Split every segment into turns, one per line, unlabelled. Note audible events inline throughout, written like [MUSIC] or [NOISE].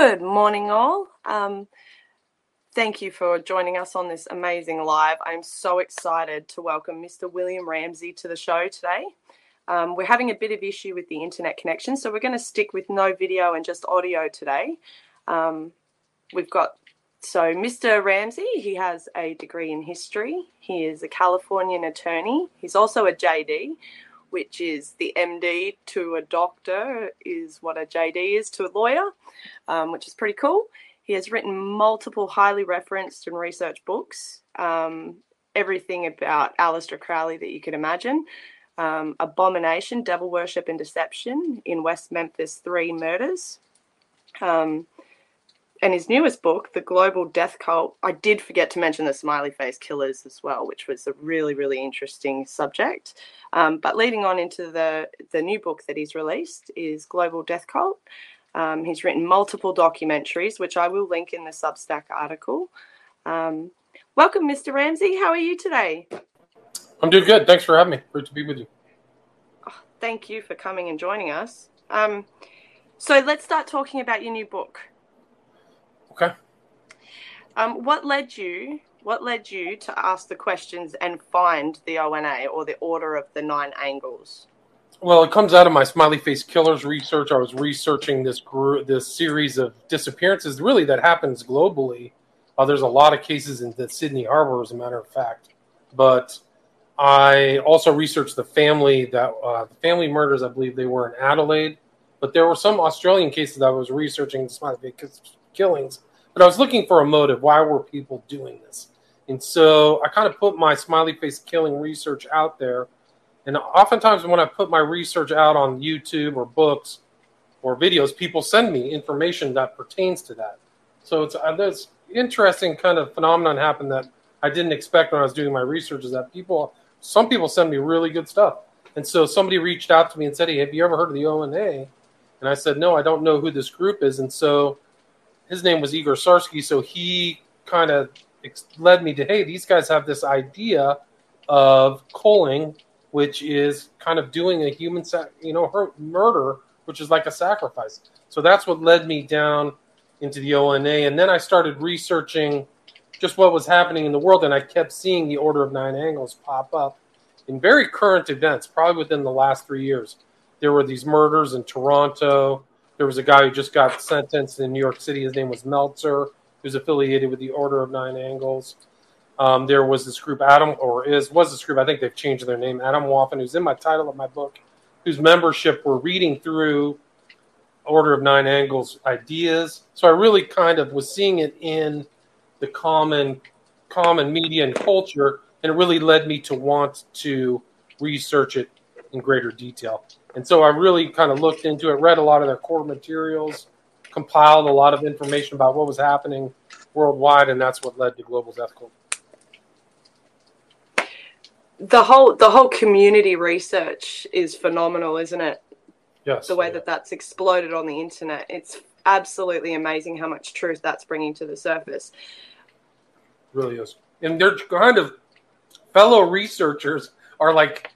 Good morning, all. Um, thank you for joining us on this amazing live. I'm so excited to welcome Mr. William Ramsey to the show today. Um, we're having a bit of issue with the internet connection, so we're going to stick with no video and just audio today. Um, we've got so Mr. Ramsey, he has a degree in history. He is a Californian attorney. He's also a JD, which is the MD to a doctor, is what a JD is to a lawyer, um, which is pretty cool. He has written multiple highly referenced and researched books, um, everything about Aleister Crowley that you could imagine. Um, Abomination, Devil Worship and Deception in West Memphis Three Murders. Um, and his newest book, The Global Death Cult, I did forget to mention the smiley face killers as well, which was a really, really interesting subject. Um, but leading on into the, the new book that he's released is Global Death Cult. Um, he's written multiple documentaries, which I will link in the Substack article. Um, welcome, Mr. Ramsey. How are you today?
I'm doing good. Thanks for having me. Great to be with you.
Oh, thank you for coming and joining us. Um, so let's start talking about your new book.
Okay.
Um, what led you? What led you to ask the questions and find the ONA or the Order of the Nine Angles?
Well, it comes out of my smiley face killers research. I was researching this group, this series of disappearances, really that happens globally. Uh, there's a lot of cases in the Sydney Harbor, as a matter of fact. But I also researched the family that uh, the family murders. I believe they were in Adelaide, but there were some Australian cases that I was researching smiley face killings but I was looking for a motive. Why were people doing this? And so I kind of put my smiley face killing research out there. And oftentimes, when I put my research out on YouTube or books or videos, people send me information that pertains to that. So it's uh, this interesting kind of phenomenon happened that I didn't expect when I was doing my research. Is that people, some people send me really good stuff. And so somebody reached out to me and said, "Hey, have you ever heard of the ONA?" And I said, "No, I don't know who this group is." And so his name was Igor Sarsky, so he kind of led me to hey, these guys have this idea of culling, which is kind of doing a human, you know, her- murder, which is like a sacrifice. So that's what led me down into the ONA, and then I started researching just what was happening in the world, and I kept seeing the Order of Nine Angles pop up in very current events, probably within the last three years. There were these murders in Toronto. There was a guy who just got sentenced in New York City. His name was Melzer, who's affiliated with the Order of Nine Angles. Um, there was this group, Adam, or is was this group? I think they've changed their name. Atomwaffen, who's in my title of my book, whose membership were reading through Order of Nine Angles ideas. So I really kind of was seeing it in the common common media and culture, and it really led me to want to research it in greater detail. And so I really kind of looked into it, read a lot of their core materials, compiled a lot of information about what was happening worldwide, and that's what led to Global Death Cult.
The whole the whole community research is phenomenal, isn't it?
Yes.
The way yeah. that that's exploded on the internet, it's absolutely amazing how much truth that's bringing to the surface.
really is, and they're kind of fellow researchers are like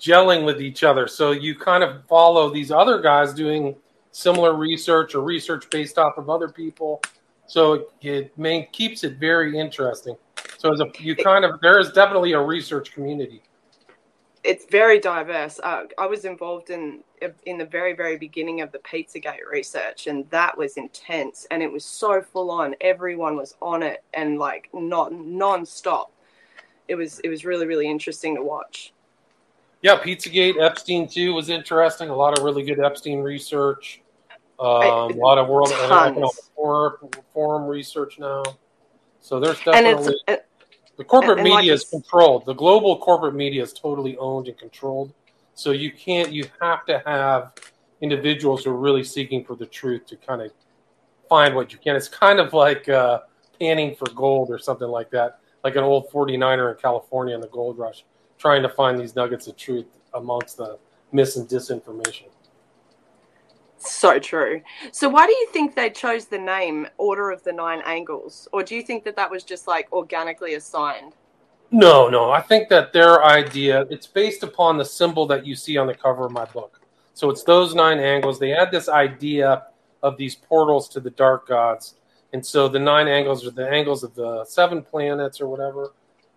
gelling with each other. So you kind of follow these other guys doing similar research or research based off of other people. So it, it main, keeps it very interesting. So as a, you kind of there is definitely a research community.
It's very diverse. Uh, I was involved in in the very very beginning of the Pizzagate research, and that was intense. And it was so full on. Everyone was on it and like not non-stop. It was it was really really interesting to watch
yeah, Pizzagate, Epstein too was interesting. A lot of really good Epstein research. Um, a lot of World Economic Forum research now. So there's definitely the corporate media like is controlled. The global corporate media is totally owned and controlled. So you can't. You have to have individuals who are really seeking for the truth to kind of find what you can. It's kind of like uh, panning for gold or something like that, like an old 49er in California in the gold rush trying to find these nuggets of truth amongst the mis and disinformation.
So true. So, why do you think they chose the name Order of the Nine Angles? Or do you think that that was just like organically assigned?
No, no. I think that their idea, it's based upon the symbol that you see on the cover of my book. So, it's those nine angles. They had this idea of these portals to the dark gods. And so the nine angles are the angles of the seven planets or whatever.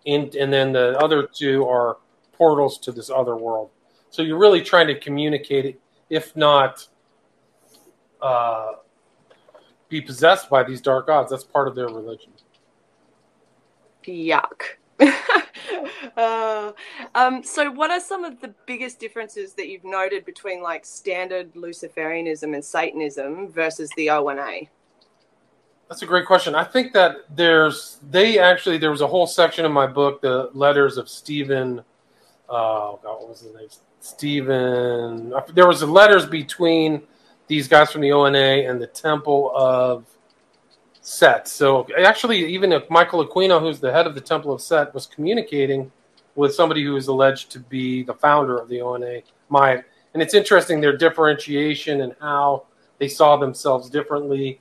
And, and then the other two are portals to this other world. So you're really trying to communicate it, if not uh, be possessed by these dark gods. That's part of their religion.
Yuck. [LAUGHS] uh, um, so, what are some of the biggest differences that you've noted between like standard Luciferianism and Satanism versus the ONA?
That's a great question. I think that there's they actually there was a whole section in my book, the letters of Stephen. Uh, God, what was his name? Stephen. There was letters between these guys from the ONA and the Temple of Set. So actually, even if Michael Aquino, who's the head of the Temple of Set, was communicating with somebody who is alleged to be the founder of the ONA, Myatt. And it's interesting their differentiation and how they saw themselves differently.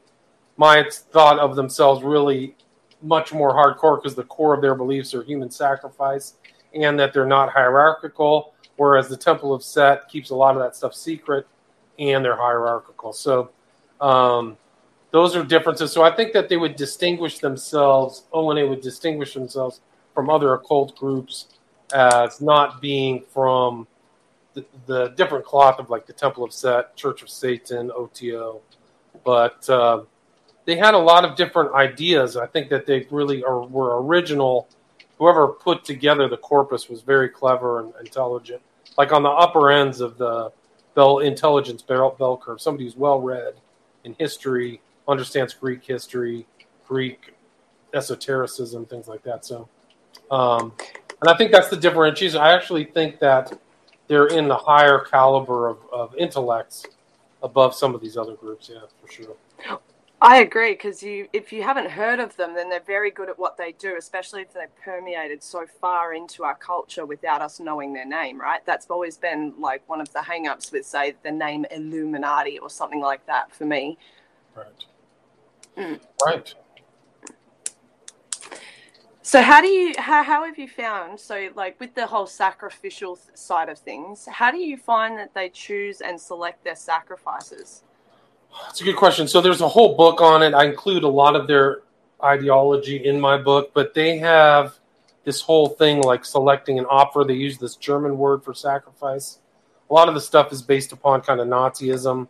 Myatt's thought of themselves really much more hardcore because the core of their beliefs are human sacrifice and that they're not hierarchical, whereas the Temple of Set keeps a lot of that stuff secret and they're hierarchical. So um, those are differences. So I think that they would distinguish themselves, ONA would distinguish themselves from other occult groups as not being from the, the different cloth of like the Temple of Set, Church of Satan, OTO. But uh, they had a lot of different ideas. I think that they really are, were original. Whoever put together the corpus was very clever and intelligent. Like on the upper ends of the bell intelligence bell, bell curve, somebody who's well read in history understands Greek history, Greek esotericism, things like that. So, um, and I think that's the differentiation. I actually think that they're in the higher caliber of, of intellects above some of these other groups. Yeah, for sure.
I agree because you, if you haven't heard of them, then they're very good at what they do, especially if they've permeated so far into our culture without us knowing their name. Right? That's always been like one of the hang-ups with, say, the name Illuminati or something like that for me.
Right. Mm. Right.
So how do you how, how have you found so like with the whole sacrificial side of things, how do you find that they choose and select their sacrifices?
That's a good question. So there's a whole book on it. I include a lot of their ideology in my book, but they have this whole thing like selecting an Opfer. They use this German word for sacrifice. A lot of the stuff is based upon kind of Nazism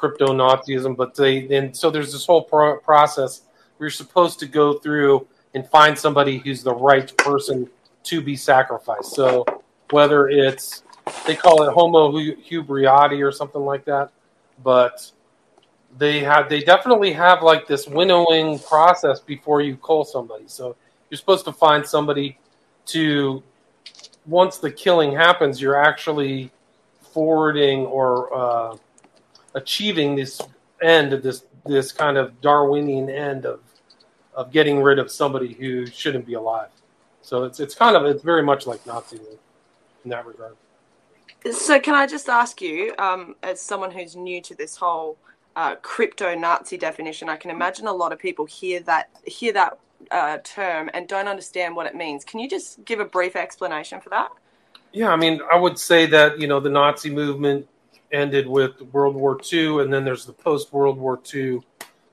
crypto Nazism, but they and so there's this whole pro- process where you're supposed to go through and find somebody who's the right person to be sacrificed. So whether it's they call it Homo Hubriati or something like that, but they have they definitely have like this winnowing process before you call somebody. So you're supposed to find somebody to once the killing happens, you're actually forwarding or uh, achieving this end of this this kind of Darwinian end of of getting rid of somebody who shouldn't be alive. So it's it's kind of it's very much like Nazism in that regard.
So can I just ask you, um, as someone who's new to this whole uh, crypto Nazi definition, I can imagine a lot of people hear that hear that uh, term and don't understand what it means. Can you just give a brief explanation for that?
Yeah, I mean, I would say that you know the Nazi movement ended with World War II, and then there's the post World War II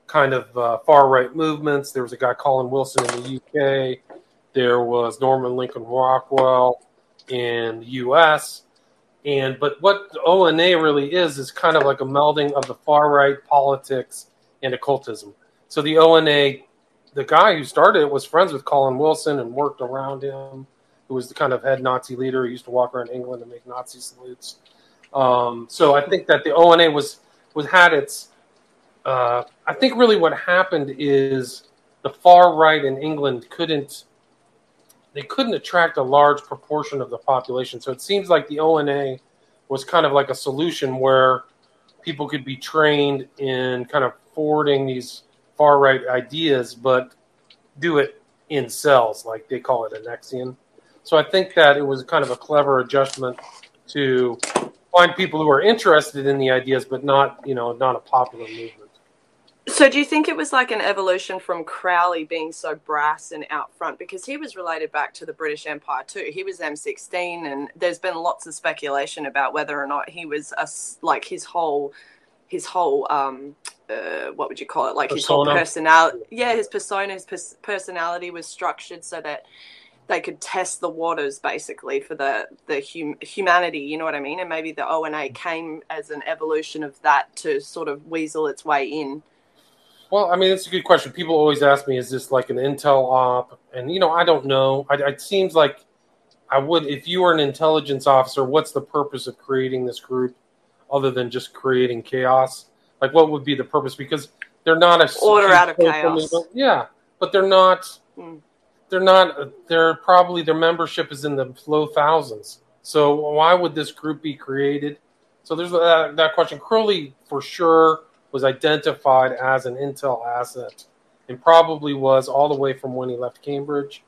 kind of uh, far right movements. There was a guy, Colin Wilson, in the UK. There was Norman Lincoln Rockwell in the US. And but what ONA really is is kind of like a melding of the far right politics and occultism. So the ONA, the guy who started it was friends with Colin Wilson and worked around him, who was the kind of head Nazi leader. He used to walk around England and make Nazi salutes. Um, so I think that the ONA was was had its. Uh, I think really what happened is the far right in England couldn't they couldn't attract a large proportion of the population. So it seems like the ONA was kind of like a solution where people could be trained in kind of forwarding these far right ideas, but do it in cells, like they call it a nexion. So I think that it was kind of a clever adjustment to find people who are interested in the ideas, but not you know not a popular movement.
So, do you think it was like an evolution from Crowley being so brass and out front? Because he was related back to the British Empire too. He was MI6, and there's been lots of speculation about whether or not he was a, like his whole his whole um, uh, what would you call it? Like his whole personality. Yeah, his persona, his pers- personality was structured so that they could test the waters basically for the the hum- humanity. You know what I mean? And maybe the O and A came as an evolution of that to sort of weasel its way in.
Well, I mean, it's a good question. People always ask me, is this like an intel op? And, you know, I don't know. I, it seems like I would, if you were an intelligence officer, what's the purpose of creating this group other than just creating chaos? Like, what would be the purpose? Because they're not a
Order out of chaos.
movement. Yeah, but they're not.
Hmm.
They're not. They're probably their membership is in the low thousands. So why would this group be created? So there's that, that question. Crowley, for sure, was identified as an intel asset, and probably was all the way from when he left Cambridge.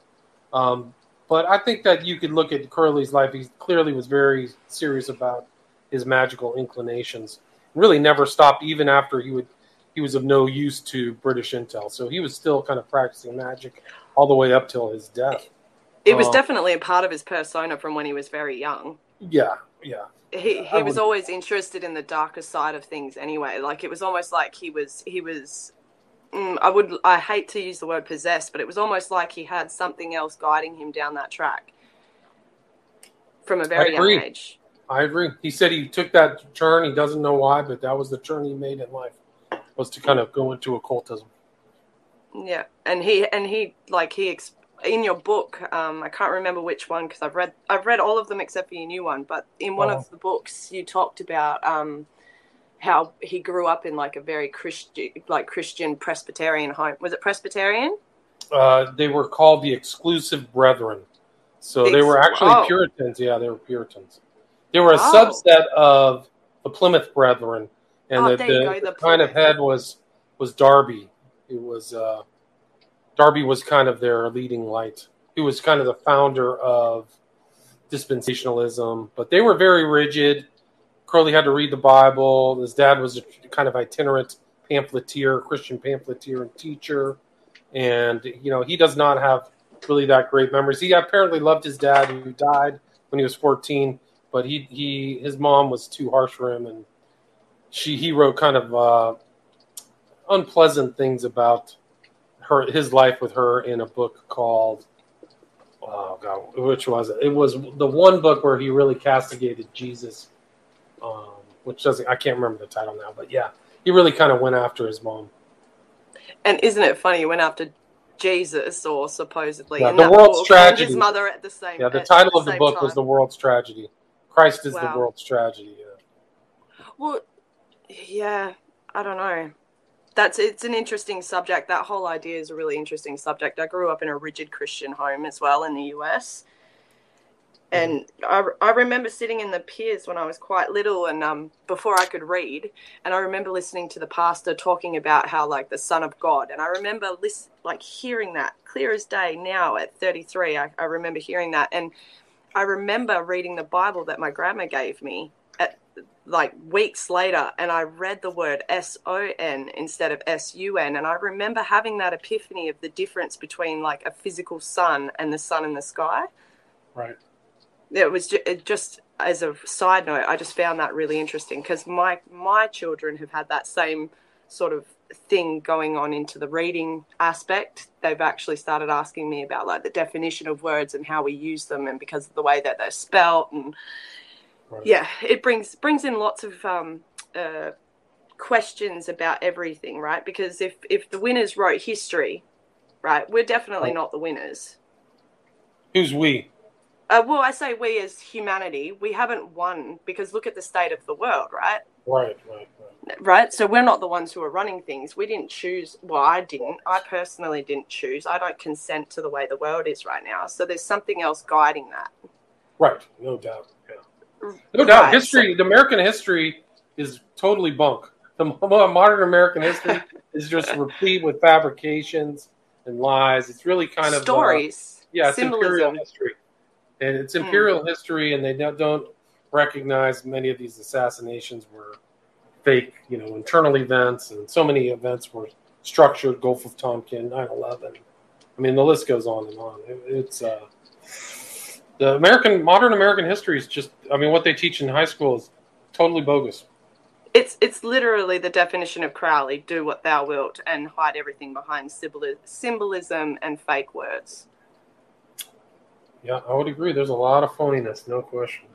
Um, but I think that you could look at Crowley's life. He clearly was very serious about his magical inclinations. Really, never stopped even after he would he was of no use to British intel. So he was still kind of practicing magic all the way up till his death.
It was
Oh.
definitely a part of his persona from when he was very young.
Yeah, yeah.
he
I
he was
would-
always interested in the darker side of things anyway like it was almost like he was he was mm, i would i hate to use the word possessed but it was almost like he had something else guiding him down that track from a very young age
I agree. He said he took that turn. He doesn't know why, but that was the turn he made in life was to kind of go into occultism.
yeah and he and he like he ex- in your book um i can't remember which one because i've read i've read all of them except for your new one but in one
Oh.
of the books you talked about um how he grew up in like a very christian like christian presbyterian home was it presbyterian
Uh, they were called the Exclusive Brethren. So
The
they were actually
oh.
Puritans. Yeah, they were Puritans. They were a
Oh.
subset of the Plymouth Brethren, and
Oh,
the, the, the
the
kind of head was was Darby. It was uh, Darby was kind of their leading light. He was kind of the founder of dispensationalism, but they were very rigid. Crowley had to read the Bible. His dad was a kind of itinerant pamphleteer, Christian pamphleteer and teacher, and you know he does not have really that great memories. He apparently loved his dad, who died when he was fourteen, but he he his mom was too harsh for him, and she he wrote kind of uh, unpleasant things about her his life with her in a book called oh god which was it? It was the one book where he really castigated Jesus, um, which doesn't I can't remember the title now, but yeah, he really kind of went after his mom.
And isn't it funny? He went after Jesus, or supposedly
Yeah, the world's
book,
tragedy.
his mother at the same.
Yeah, the title of the
same
book was the world's tragedy. Christ is the world's tragedy. Yeah.
Well, yeah, I don't know. That's it's an interesting subject. That whole idea is a really interesting subject. I grew up in a rigid Christian home as well in the US. And I, I remember sitting in the piers when I was quite little and um, before I could read. And I remember listening to the pastor talking about how, like, the Son of God. And I remember, lis- like, hearing that clear as day now at 33. I, I remember hearing that. And I remember reading the Bible that my grandma gave me like weeks later and I read the word S O N instead of S U N and I remember having that epiphany of the difference between like a physical sun and the sun in the sky.
Right.
It was ju- it just as a side note, I just found that really interesting because my my children have had that same sort of thing going on into the reading aspect. They've actually started asking me about like the definition of words and how we use them, and because of the way that they're spelt, and
Right.
yeah, it brings brings in lots of um, uh, questions about everything, right? Because if if the winners wrote history, right, we're definitely
Right.
not the winners.
Who's we?
Uh, well, I say we as humanity, we haven't won because look at the state of the world, right?
Right, right, right.
Right. So we're not the ones who are running things. We didn't choose. Well, I didn't. I personally didn't choose. I don't consent to the way the world is right now. So there's something else guiding that.
Right, no doubt. No doubt. History, the American history is totally bunk. The [LAUGHS] modern American history is just replete with fabrications and lies. It's really kind of uh,
stories.
yeah, it's imperial
symbolism.
history, and it's
Hmm.
imperial history, and they don't, don't recognize many of these assassinations were fake, you know, internal events, and so many events were structured. Gulf of Tonkin, 9/11. I mean, the list goes on and on. It, it's uh, the American modern American history is just. I mean, what they teach in high school is totally bogus.
it's it's literally the definition of Crowley: do what thou wilt, and hide everything behind symbolism and fake words.
Yeah, I would agree. There's a lot of phoniness, no question.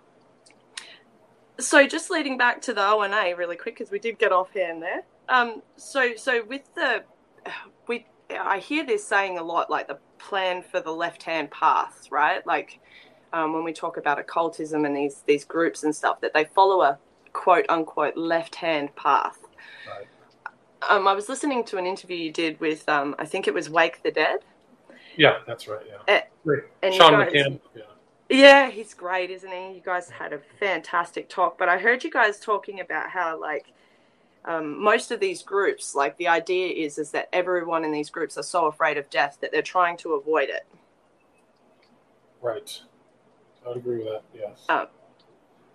So, just leading back to the O and A really quick, because we did get off hand there. Um, so, so with the [SIGHS] we, I hear this saying a lot, like the plan for the left-hand path, right? Like um, when we talk about occultism and these these groups and stuff, that they follow a quote unquote left-hand path. Right. Um, I was listening to an interview you did with, um, I think it was Wake the Dead.
Yeah, that's right. Yeah.
Uh, and
Sean guys, McCann. Yeah.
Yeah, he's great, isn't he? You guys had a fantastic talk, but I heard you guys talking about how like um, most of these groups, like the idea is is that everyone in these groups are so afraid of death that they're trying to avoid it.
Right. I'd agree with that. Yes. Um,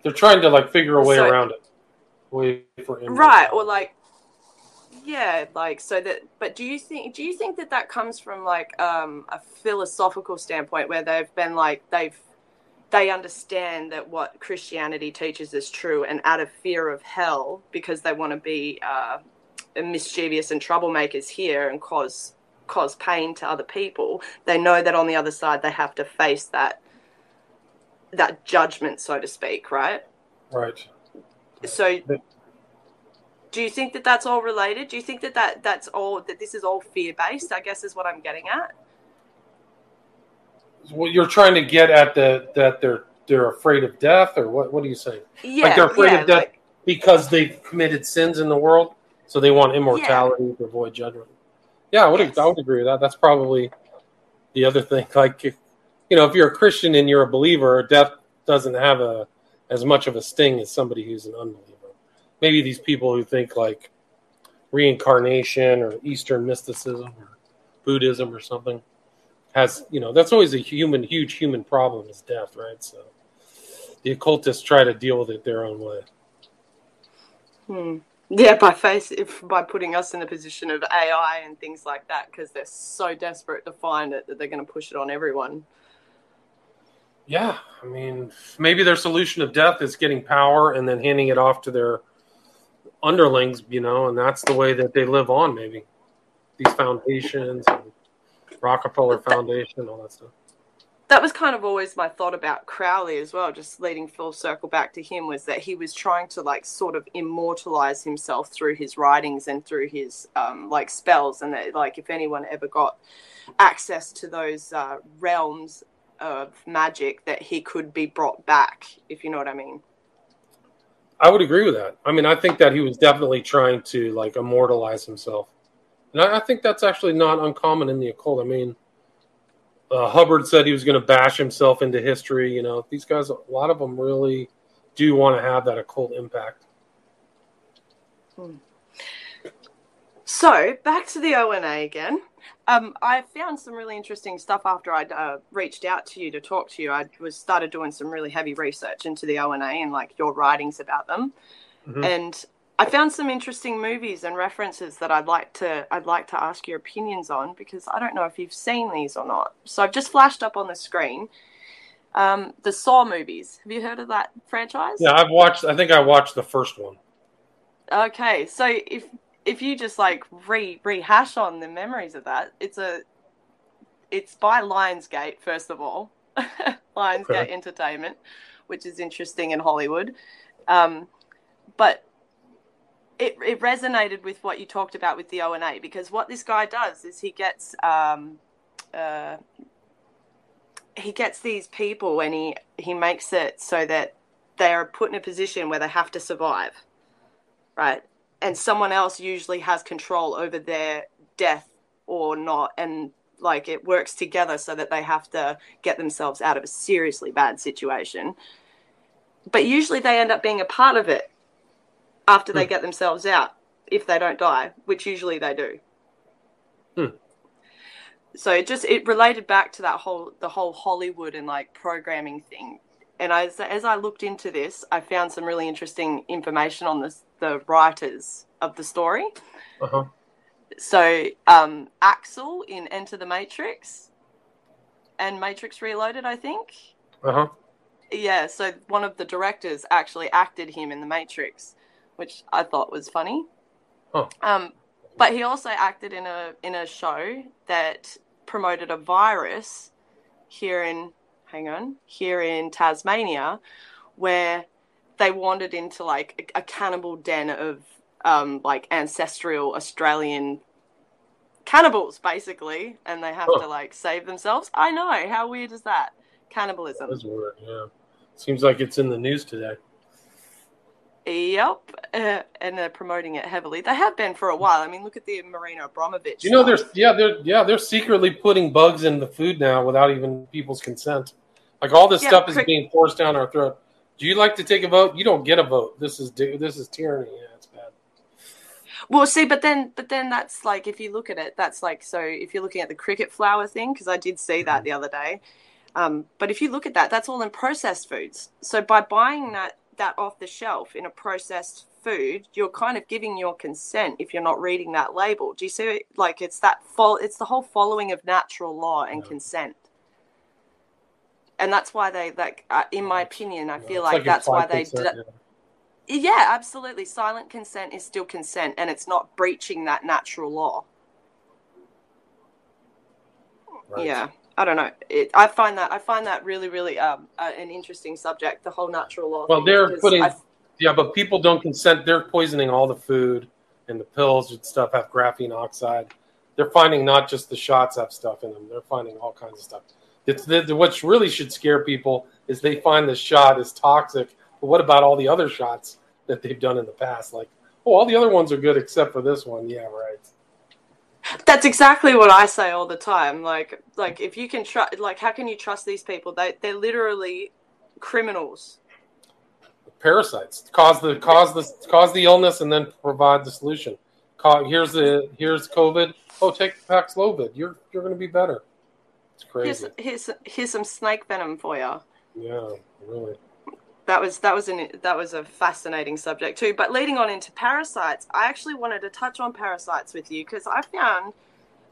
they're trying to like figure a way so, around it. Way for
right, or like yeah like so that but do you think do you think that that comes from like um, a philosophical standpoint where they've been like they've they understand that what Christianity teaches is true, and out of fear of hell, because they want to be uh, mischievous and troublemakers here and cause cause pain to other people, they know that on the other side they have to face that that judgment, so to speak, right?
Right.
So, do you think that that's all related? Do you think that, that that's all that this is all fear based? I guess is what I'm getting at
well, you're trying to get at the that they're they're afraid of death, or what? What are you say?
Yeah,
like they're afraid
yeah,
of death
like,
because they've committed sins in the world, so they want immortality yeah. to avoid judgment. Yeah, I would yes. I would agree with that. That's probably the other thing. Like, you know, if you're a Christian and you're a believer, death doesn't have a as much of a sting as somebody who's an unbeliever. Maybe these people who think like reincarnation or Eastern mysticism or Buddhism or something has you know that's always a human huge human problem is death right so the occultists try to deal with it their own way
hmm. yeah by face if by putting us in the position of ai and things like that because they're so desperate to find it that they're going to push it on everyone
yeah i mean maybe their solution of death is getting power and then handing it off to their underlings you know and that's the way that they live on maybe these foundations Rockefeller Foundation, all that stuff.
That was kind of always my thought about Crowley as well, just leading full circle back to him, was that he was trying to like sort of immortalize himself through his writings and through his um, like spells, and that like if anyone ever got access to those uh, realms of magic, that he could be brought back, if you know what I mean.
I would agree with that. I mean, I think that he was definitely trying to like immortalize himself. And I, I think that's actually not uncommon in the occult. I mean, uh, Hubbard said he was going to bash himself into history. You know, these guys, a lot of them really do want to have that occult impact.
Hmm. So back to the ONA again. Um, I found some really interesting stuff after I uh, reached out to you to talk to you. I was started doing some really heavy research into the ONA and like your writings about them, mm-hmm. and I found some interesting movies and references that I'd like to I'd like to ask your opinions on because I don't know if you've seen these or not. So I've just flashed up on the screen um, the Saw movies. Have you heard of that franchise?
Yeah, I've watched. I think I watched the first one.
Okay, so if if you just like re rehash on the memories of that, it's a it's by Lionsgate first of all, [LAUGHS] Lionsgate okay. Entertainment, which is interesting in Hollywood. Um, but it, it resonated with what you talked about with the O and A because what this guy does is he gets um, uh, he gets these people and he he makes it so that they are put in a position where they have to survive, right? And someone else usually has control over their death or not, and like it works together so that they have to get themselves out of a seriously bad situation. But usually they end up being a part of it after they hmm. get themselves out if they don't die, which usually they do.
Hmm.
So it just it related back to that whole the whole Hollywood and like programming thing. And as as I looked into this, I found some really interesting information on the the writers of the story.
Uh-huh.
So um, Axel in Enter the Matrix and Matrix Reloaded, I think.
Uh huh.
Yeah, so one of the directors actually acted him in the Matrix which I thought was funny.
Huh.
Um, but he also acted in a in a show that promoted a virus here in hang on here in Tasmania, where they wandered into like a, cannibal den of um, like ancestral Australian cannibals, basically, and they have to like save themselves. I know how weird is that? Cannibalism.
That's weird. Yeah. Seems like it's in the news today.
Yep, uh, and they're promoting it heavily. They have been for a while. I mean, look at the Marina Abramovich.
You know
stuff.
there's yeah they're yeah they're secretly putting bugs in the food now without even people's consent. Like all this
Yeah,
stuff is
crick-
being forced down our throat. Do you like to take a vote? You don't get a vote. This is this is tyranny. Yeah, it's bad.
Well, see, but then, but then that's like if you look at it, that's like so. If you're looking at the cricket flower thing, because I did see that the other day. Um, but if you look at that, that's all in processed foods. So by buying that that off the shelf in a processed food, you're kind of giving your consent if you're not reading that label. Do you see? It? Like it's that fol- It's the whole following of natural law and
Yeah.
consent. And that's why they like, uh, in my opinion, I
Yeah,
feel
it's
like, that's why they
consent,
d-
yeah.
yeah, absolutely. Silent consent is still consent, and it's not breaching that natural law.
Right.
Yeah, I don't know. It, I find that I find that really, really um, uh, an interesting subject. The whole natural law.
Well, they're putting
I-
yeah, but people don't consent. They're poisoning all the food, and the pills and stuff have graphene oxide. They're finding not just the shots have stuff in them. They're finding all kinds of stuff. It's the, the, what really should scare people is they find the shot is toxic. But what about all the other shots that they've done in the past? Like, oh, all the other ones are good except for this one. Yeah, right.
That's exactly what I say all the time. Like, like if you can trust, like, how can you trust these people? They they're literally criminals.
Parasites cause the cause the cause the illness and then provide the solution. Here's the here's COVID. Oh, take Paxlovid. You're you're going to be better. It's crazy.
Here's here's here's some snake venom for you.
Yeah, really.
that was that was an that was a fascinating subject too. But leading on into parasites, I actually wanted to touch on parasites with you because I found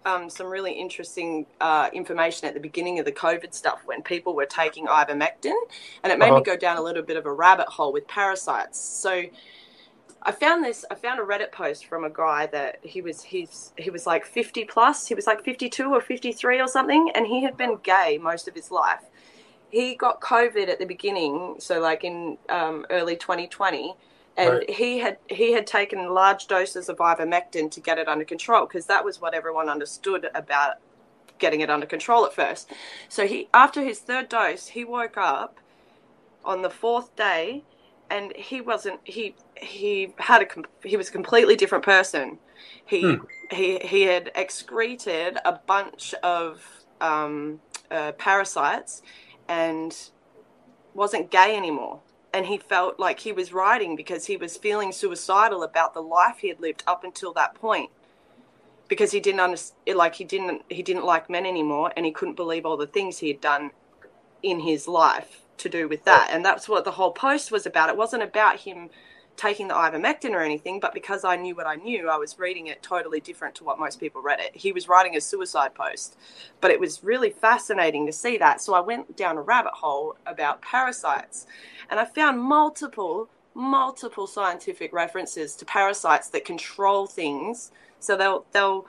um, some really interesting uh, information at the beginning of the COVID stuff when people were taking ivermectin, and it made me
Uh-huh.
go down a little bit of a rabbit hole with parasites. So. I found this. I found a Reddit post from a guy that he was he's he was like fifty plus. He was like fifty two or fifty three or something, and he had been gay most of his life he got COVID at the beginning, so like in um, early 2020, and
Right.
he had he had taken large doses of ivermectin to get it under control because that was what everyone understood about getting it under control at first. So he after his third dose, he woke up on the fourth day, and he wasn't he he had a he was a completely different person. He
Hmm.
he he had excreted a bunch of um, uh, parasites and wasn't gay anymore. And he felt like he was writing because he was feeling suicidal about the life he had lived up until that point. Because he didn't understand, like he didn't he didn't like men anymore, and he couldn't believe all the things he had done in his life to do with that. And that's what the whole post was about. It wasn't about him taking the ivermectin or anything, but because I knew what I knew, I was reading it totally different to what most people read it. He was writing a suicide post, but it was really fascinating to see that. So I went down a rabbit hole about parasites, and I found multiple, multiple scientific references to parasites that control things. So they'll they'll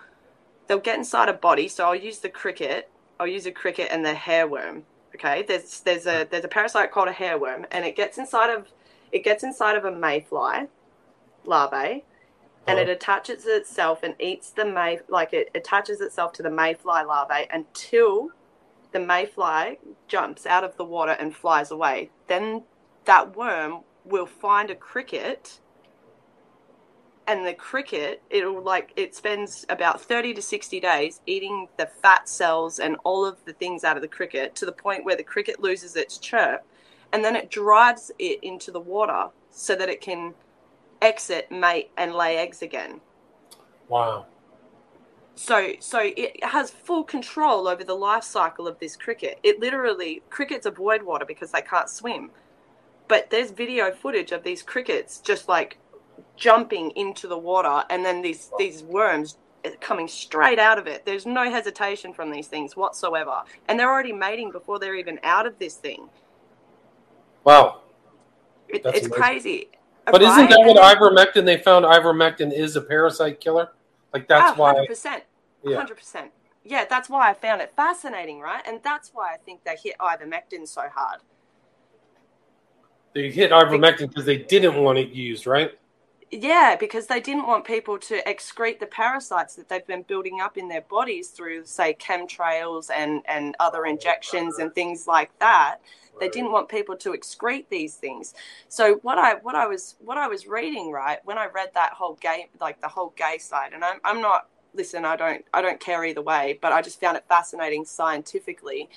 they'll get inside a body. So I'll use the cricket. I'll use a cricket and the hairworm. Okay, there's there's a there's a parasite called a hairworm, and it gets inside of it gets inside of a mayfly larvae, and
Uh-huh.
it attaches itself and eats the may like it attaches itself to the mayfly larvae until the mayfly jumps out of the water and flies away. Then that worm will find a cricket and the cricket it'll like it spends about 30 to 60 days eating the fat cells and all of the things out of the cricket to the point where the cricket loses its chirp and then it drives it into the water so that it can exit mate and lay eggs again.
Wow.
so so it has full control over the life cycle of this cricket. It literally crickets avoid water because they can't swim. But there's video footage of these crickets just like jumping into the water and then these these worms coming straight out of it there's no hesitation from these things whatsoever and they're already mating before they're even out of this thing
Wow.
it, it's
amazing.
crazy
But isn't that what ivermectin? They found ivermectin is a parasite killer. Like that's
Oh,
why.
100%.
Yeah.
100%. Yeah, that's why I found it fascinating, right? And that's why I think they hit ivermectin so hard.
They hit ivermectin because they didn't want it used, right?
Yeah, because they didn't want people to excrete the parasites that they've been building up in their bodies through, say, chemtrails and, and other injections and things like that. They didn't want people to excrete these things. So what I what I was what I was reading right when I read that whole gay like the whole gay side, and I'm I'm not listen, I don't I don't care either way, but I just found it fascinating scientifically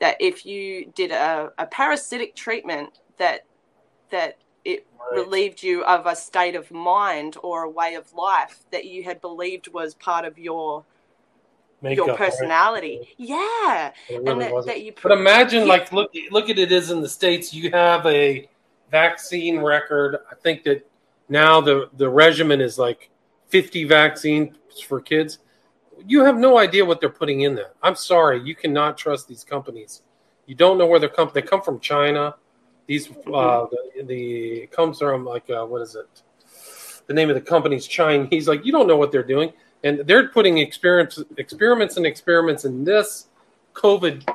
that if you did a, a parasitic treatment that that it
Right.
relieved you of a state of mind or a way of life that you had believed was part of your
Makeup,
your
right?
personality. Yeah.
It
and that, that you
But imagine,
Yeah.
like, look, look at it is in the states. You have a vaccine record. I think that now the the regimen is like fifty vaccines for kids. You have no idea what they're putting in there. I'm sorry, you cannot trust these companies. You don't know where they're come. They come from China. These uh, the, the comes from like uh, what is it? The name of the company's Chinese. Like you don't know what they're doing, and they're putting experiments, experiments, and experiments in this COVID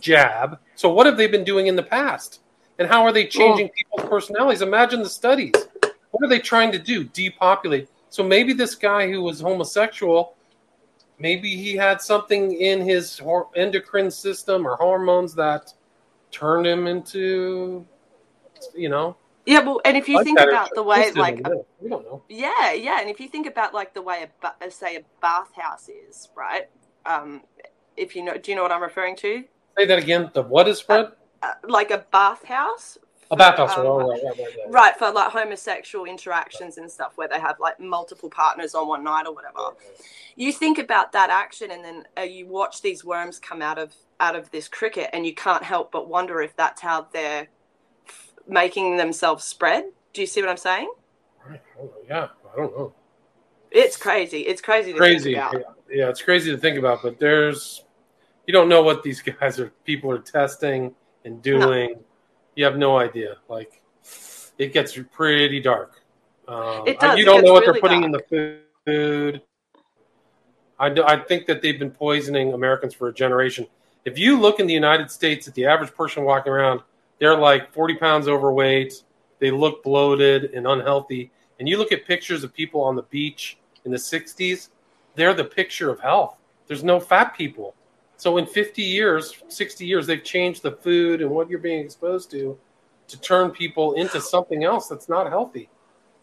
jab. So what have they been doing in the past? And how are they changing people's personalities? Imagine the studies. What are they trying to do? Depopulate. So maybe this guy who was homosexual, maybe he had something in his endocrine system or hormones that turned him into, you know.
Yeah, well, and if you think about the way like
him. we don't know.
Yeah, yeah, and if you think about like the way a uh, say a bathhouse is, right? Um, if you know, do you know what I'm referring to?
Say that again. The what is spread?
Uh, like a bathhouse.
A bathhouse.
um,
right, right, right, right.
Right for like homosexual interactions and stuff, where they have like multiple partners on one night or whatever. You think about that action, and then uh, you watch these worms come out of out of this cricket, and you can't help but wonder if that's how they're making themselves spread. Do you see what I'm saying?
Right. Oh, yeah, I don't know.
It's crazy. It's crazy to
crazy.
think
Yeah, yeah, it's crazy to think about, but there's you don't know what these [LAUGHS] guys are people are testing and doing. You have no idea. Like it gets pretty dark. Um,
It does.
You don't know what
really
they're putting in the food. I, do, I think that they've been poisoning Americans for a generation. If you look in the United States at the average person walking around, they're like 40 pounds overweight. They look bloated and unhealthy. And you look at pictures of people on the beach in the 60s, they're the picture of health. There's no fat people. So in 50 years, 60 years, they've changed the food and what you're being exposed to to turn people into something else that's not healthy.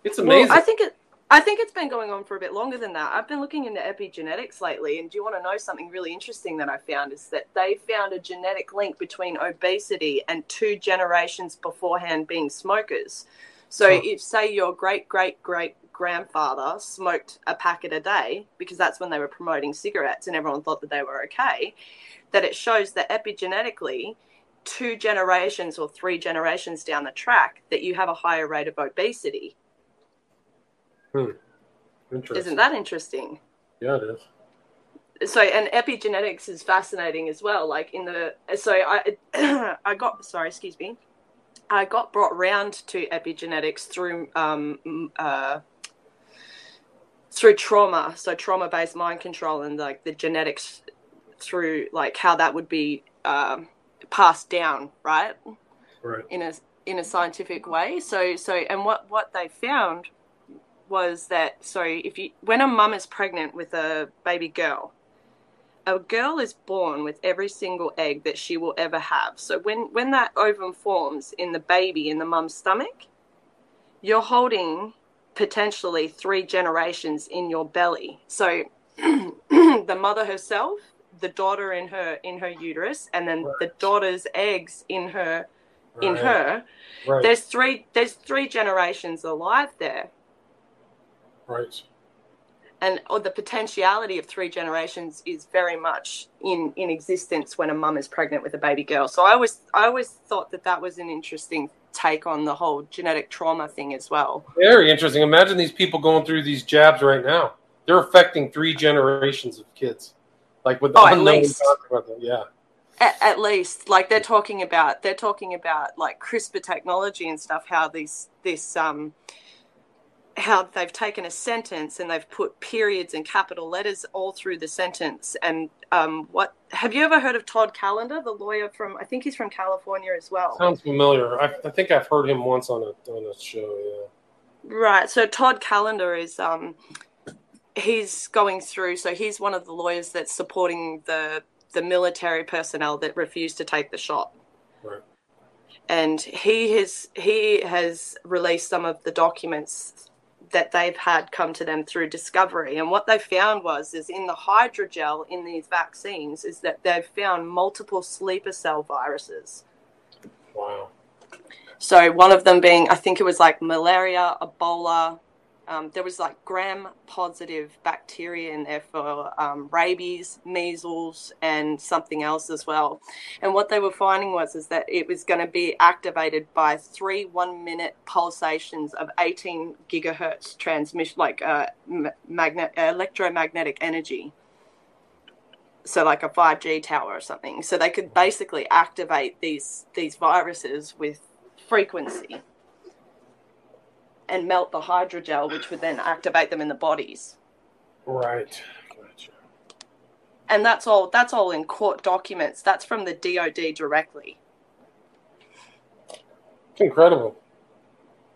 It's amazing.
Well, I think it. I think it's been going on for a bit longer than that. I've been looking into epigenetics lately, and do you want to know something really interesting that I found? Is that they found a genetic link between obesity and two generations beforehand being smokers. So,
Huh.
if say your great great great grandfather smoked a packet a day because that's when they were promoting cigarettes and everyone thought that they were okay, that it shows that epigenetically, two generations or three generations down the track, that you have a higher rate of obesity.
Interesting.
Isn't that interesting?
Yeah, it is.
So, and epigenetics is fascinating as well. Like in the, so I, [CLEARS THROAT] I got sorry, excuse me, I got brought round to epigenetics through um uh through trauma. So trauma based mind control and like the genetics through like how that would be um, passed down, right?
Right.
in a in a scientific way. So so and what what they found was that so if you when a mum is pregnant with a baby girl, a girl is born with every single egg that she will ever have. So when when that ovum forms in the baby in the mum's stomach, you're holding potentially three generations in your belly. So [CLEARS THROAT] the mother herself, the daughter in her in her uterus, and then the daughter's eggs in her in
Right.
her
Right.
there's three there's three generations alive there
right.
and or the potentiality of three generations is very much in in existence when a mum is pregnant with a baby girl so i always i always thought that that was an interesting take on the whole genetic trauma thing as well
Very interesting. Imagine these people going through these jabs right now. They're affecting three generations of kids, like with
Oh, at
unknown consequences. Yeah.
at, at least like they're talking about they're talking about like crispr technology and stuff how these this um how they've taken a sentence and they've put periods and capital letters all through the sentence. And um, what have you ever heard of Todd Callender, the lawyer from? I think he's from California as well.
Sounds familiar. I, I think I've heard him once on a on a show. Yeah.
Right. So Todd Callender is um, he's going through. So he's one of the lawyers that's supporting the the military personnel that refused to take the shot.
Right.
And he has he has released some of the documents that they've had come to them through discovery. And what they found was is in the hydrogel in these vaccines is that they've found multiple sleeper cell viruses.
Wow.
So one of them being I think it was like malaria, Ebola, um, there was like gram positive bacteria in there for um, rabies, measles, and something else as well. And what they were finding was is that it was going to be activated by three one minute pulsations of 18 gigahertz transmission, like uh, magnet electromagnetic energy. So like a 5G tower or something. So they could basically activate these these viruses with frequency and melt the hydrogel, which would then activate them in the bodies.
Right. Gotcha.
And that's all. That's all in court documents. That's from the DoD directly.
It's incredible.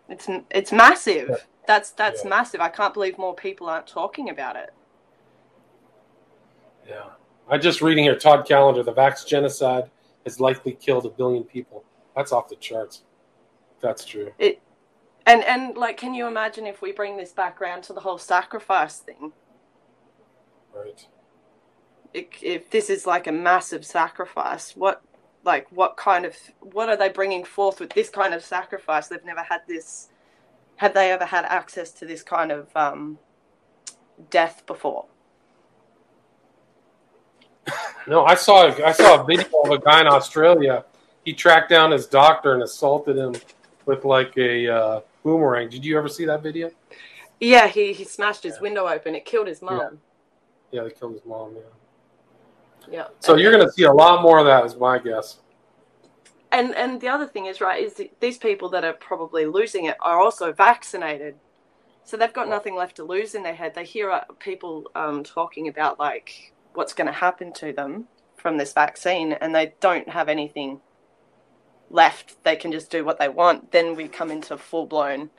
It's it's massive. Yeah. That's that's
yeah.
massive. I can't believe more people aren't talking about it.
Yeah. I'm just reading here Todd Callender, the Vax genocide has likely killed a billion people. That's off the charts. That's true.
It and and like, can you imagine if we bring this back around to the whole sacrifice thing?
Right.
If, if this is like a massive sacrifice, what like what kind of what are they bringing forth with this kind of sacrifice? They've never had this. Have they ever had access to this kind of um, death before? [LAUGHS]
No, I saw I saw a video of a guy in Australia. He tracked down his doctor and assaulted him with like a uh, boomerang. Did you ever see that video?
Yeah, he, he smashed his yeah. window open. It killed his mom.
Yeah. yeah, they killed his mom. Yeah.
Yeah.
So and you're going to see a lot more of that, is my guess.
And and the other thing is right is these people that are probably losing it are also vaccinated, so they've got nothing left to lose in their head. They hear uh, people um, talking about like what's going to happen to them from this vaccine, and they don't have anything left, they can just do what they want. Then we come into full blown.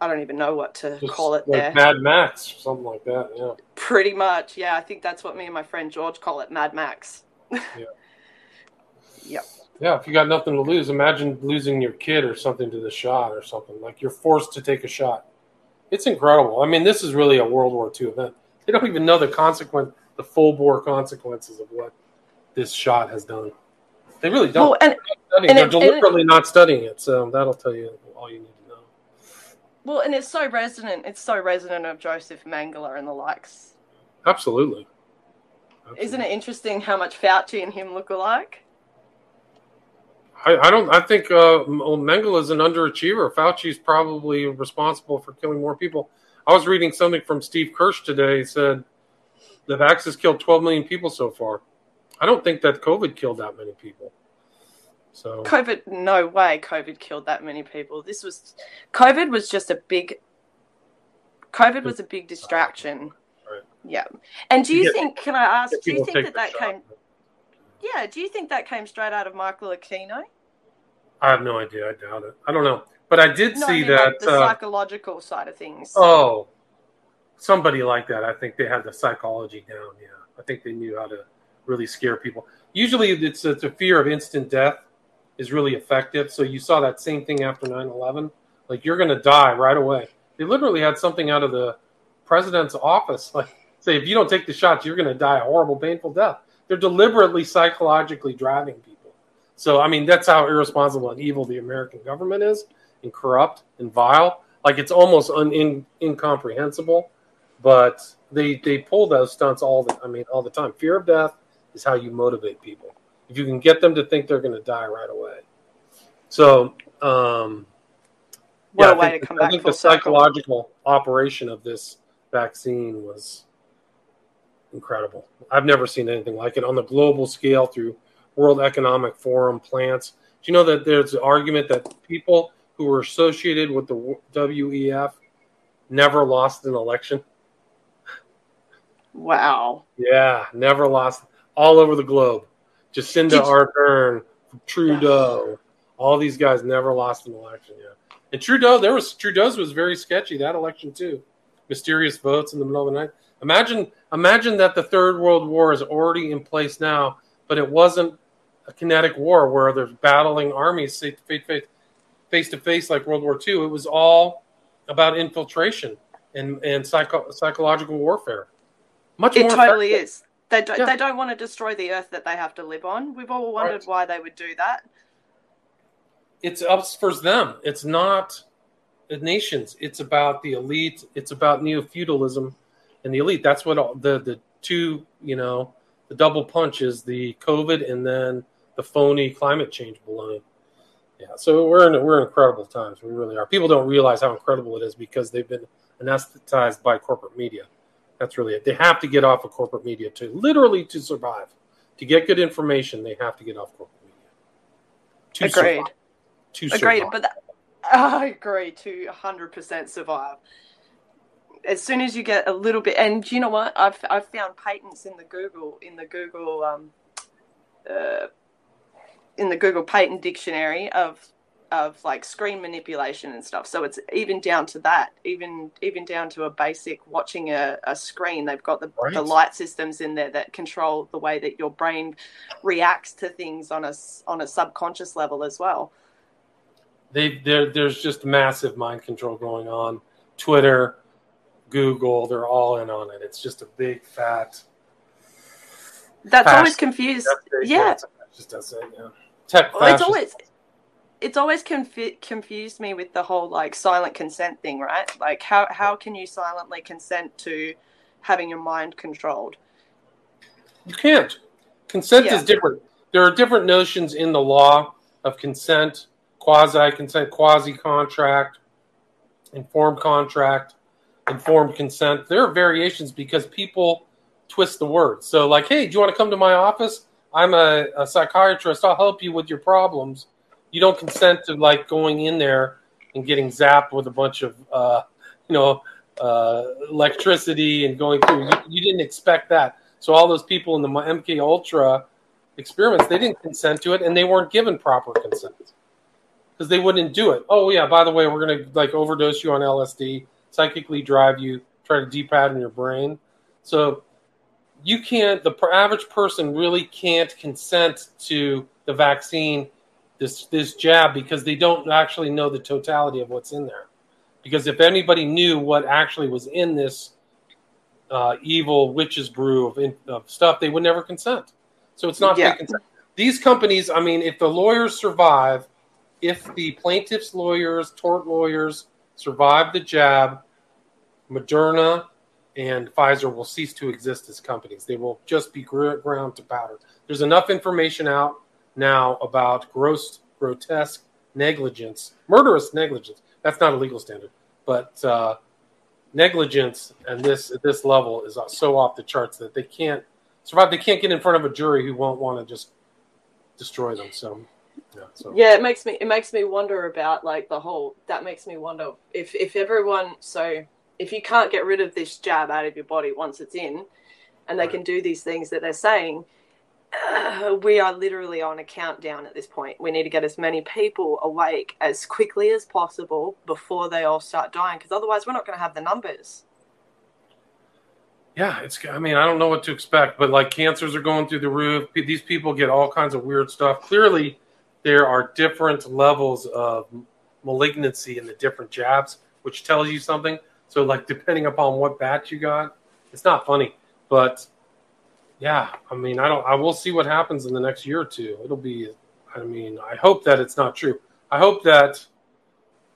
I don't even know what to just call it
like
there.
Mad Max, something like that. Yeah.
Pretty much, yeah. I think that's what me and my friend George call it, Mad Max.
yeah. [LAUGHS]
Yep.
Yeah, if you got nothing to lose, imagine losing your kid or something to the shot or something. Like you're forced to take a shot. It's incredible. I mean, this is really a World War II event. They don't even know the consequence, the full bore consequences of what this shot has done. They really don't. Well, and, They're, and They're it, deliberately it, not studying it, so that'll tell you all you need to know.
Well, and it's so resonant. It's so resonant of Joseph Mengele and the likes.
Absolutely.
Absolutely. Isn't it interesting how much Fauci and him look alike?
I, I don't. I think uh, Mengele is an underachiever. Fauci is probably responsible for killing more people. I was reading something from Steve Kirsch today. He said the vax has killed 12 million people so far. I don't think that COVID killed that many people. So
COVID, no way, COVID killed that many people. This was COVID was just a big. COVID was a big distraction.
Right.
Yeah, and do you get, think? Can I ask? Do you think that that shot. came? Yeah, do you think that came straight out of Michael Aquino?
I have no idea. I doubt it. I don't know, but I did no, see I mean, that like
the uh, psychological side of things.
Oh, somebody like that. I think they had the psychology down. Yeah, I think they knew how to really scare people. Usually, it's, it's a fear of instant death is really effective. So you saw that same thing after 9/11. Like you're going to die right away. They literally had something out of the president's office, [LAUGHS] like say if you don't take the shots, you're going to die a horrible, painful death. They're deliberately psychologically driving people. So I mean, that's how irresponsible and evil the American government is, and corrupt and vile. Like it's almost un, in, incomprehensible, but they they pull those stunts all the I mean all the time. Fear of death, is how you motivate people. If you can get them to think they're going to die right away. So, um,
yeah, I think, I think
the psychological operation of this vaccine was incredible. I've never seen anything like it on the global scale through World Economic Forum plants. Do you know that there's an argument that people who were associated with the WEF never lost an election.
Wow.
Yeah, never lost all over the globe. Jacinda
Did-
Ardern, Trudeau, all these guys never lost an election. Yeah, and Trudeau, there was Trudeau's was very sketchy that election too. Mysterious votes in the middle of the night. Imagine, imagine that the Third World War is already in place now, but it wasn't a kinetic war where they're battling armies face face to face like World War II. It was all about infiltration and and psycho, psychological warfare. Much
It
more
totally
effective.
is. They don't,
Yeah.
they don't want to destroy the earth that they have to live on. We've all wondered
Right.
why they would do that.
it's up for them. It's not the nations. It's about the elite. It's about neo feudalism and the elite. That's what all, the the two you know the double punch is the COVID and then the phony climate change balloon. Yeah, so we're in we're in incredible times. We really are. People don't realize how incredible it is because they've been anesthetized by corporate media. That's really it. They have to get off of corporate media to literally to survive. To get good information, they have to get off corporate media. To
Agreed.
survive. To
Agreed.
survive.
But that, I agree to 100% survive. As soon as you get a little bit, and you know what? I've, I've found patents in the Google, in the Google, um, uh, in the Google patent dictionary of of like screen manipulation and stuff. So it's even down to that, even even down to a basic watching a, a screen. They've got the,
Right.
the light systems in there that control the way that your brain reacts to things on a on a subconscious level as well.
they there there's just massive mind control going on. Twitter, Google, they're all in on it. It's just a big fat.
That's always confused. Yeah,
just that's it. Yeah, tech.
Well, it's always it's always confu- confused me with the whole like silent consent thing, right? Like how how can you silently consent to having your mind controlled?
You can't. Consent
Yeah.
is different. There are different notions in the law of consent, quasi consent, quasi contract, informed contract, informed consent. There are variations because people twist the words. So, like, hey, do you want to come to my office? I'm a, a psychiatrist. I'll help you with your problems. You don't consent to like going in there and getting zapped with a bunch of, uh, you know, uh, electricity and going through. You, you didn't expect that. So all those people in the MK Ultra experiments, they didn't consent to it, and they weren't given proper consent because they wouldn't do it. Oh yeah, by the way, we're gonna like overdose you on LSD, psychically drive you, try to depattern your brain. So you can't. The average person really can't consent to the vaccine, this this jab, because they don't actually know the totality of what's in there. Because if anybody knew what actually was in this uh, evil witch's brew of, in, of stuff, they would never consent. So it's not
Yeah.
consent. These companies, I mean, if the lawyers survive, if the plaintiffs' lawyers, tort lawyers survive the jab, Moderna and Pfizer will cease to exist as companies. They will just be ground to powder. There's enough information out now about gross, grotesque negligence, murderous negligence. That's not a legal standard, but uh, negligence and this at this level is so off the charts that they can't survive. They can't get in front of a jury who won't want to just destroy them. So, yeah. So
Yeah, it makes me it makes me wonder about like the whole that makes me wonder if if everyone so if you can't get rid of this jab out of your body once it's in and they
Right.
can do these things that they're saying [SIGHS] we are literally on a countdown at this point. We need to get as many people awake as quickly as possible before they all start dying because otherwise we're not going to have the numbers.
Yeah, it's. I mean, I don't know what to expect, but like cancers are going through the roof. These people get all kinds of weird stuff. Clearly, there are different levels of malignancy in the different jabs, which tells you something. So, like, depending upon what batch you got, it's not funny, but yeah, I mean, I don't. I will see what happens in the next year or two. It'll be. I mean, I hope that it's not true. I hope that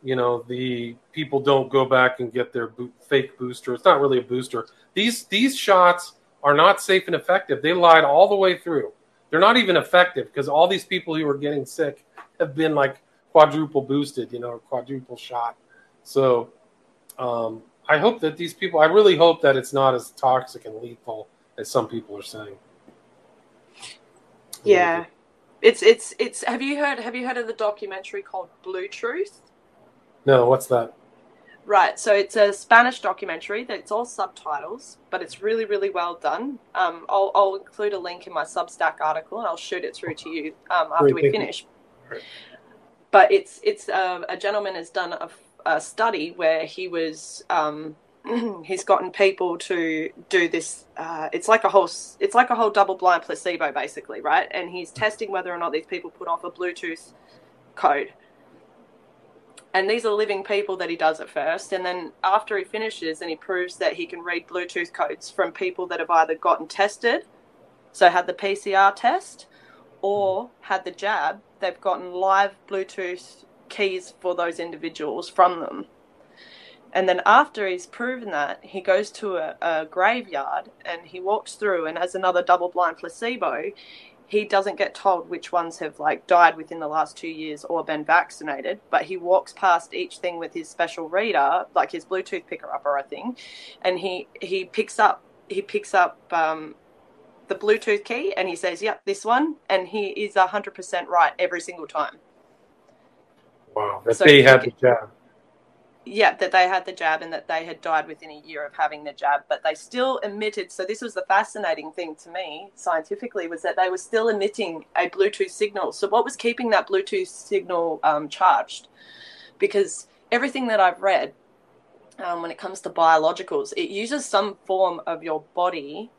you know the people don't go back and get their bo- fake booster. It's not really a booster. These these shots are not safe and effective. They lied all the way through. They're not even effective because all these people who are getting sick have been like quadruple boosted, you know, or quadruple shot. So um, I hope that these people. I really hope that it's not as toxic and lethal as some people are saying.
Yeah. It's it's it's have you heard have you heard of the documentary called Blue Truth?
No, what's that?
Right, so it's a Spanish documentary. That it's all subtitles, but it's really, really well done. Um, I'll, I'll include a link in my Substack article, and I'll shoot it through to you um, after
Great,
we finish.
Great.
But it's it's uh, a gentleman has done a, a study where he was um, [CLEARS THROAT] he's gotten people to do this. Uh, it's like a whole it's like a whole double blind placebo, basically, right? And he's testing whether or not these people put off a Bluetooth code and these are living people that he does at first and then after he finishes and he proves that he can read bluetooth codes from people that have either gotten tested so had the pcr test or had the jab they've gotten live bluetooth keys for those individuals from them and then after he's proven that he goes to a, a graveyard and he walks through and as another double blind placebo he doesn't get told which ones have like died within the last two years or been vaccinated but he walks past each thing with his special reader like his bluetooth picker upper i think and he he picks up he picks up um, the bluetooth key and he says yep this one and he is 100% right every single time
Wow, that's
So
they
you
had the
can-
jab.
Yeah, that they had the jab and that they had died within a year of having the jab, but they still emitted. So this was the fascinating thing to me scientifically was that they were still emitting a Bluetooth signal. So what was keeping that Bluetooth signal um, charged? Because everything that I've read um, when it comes to biologicals, it uses some form of your body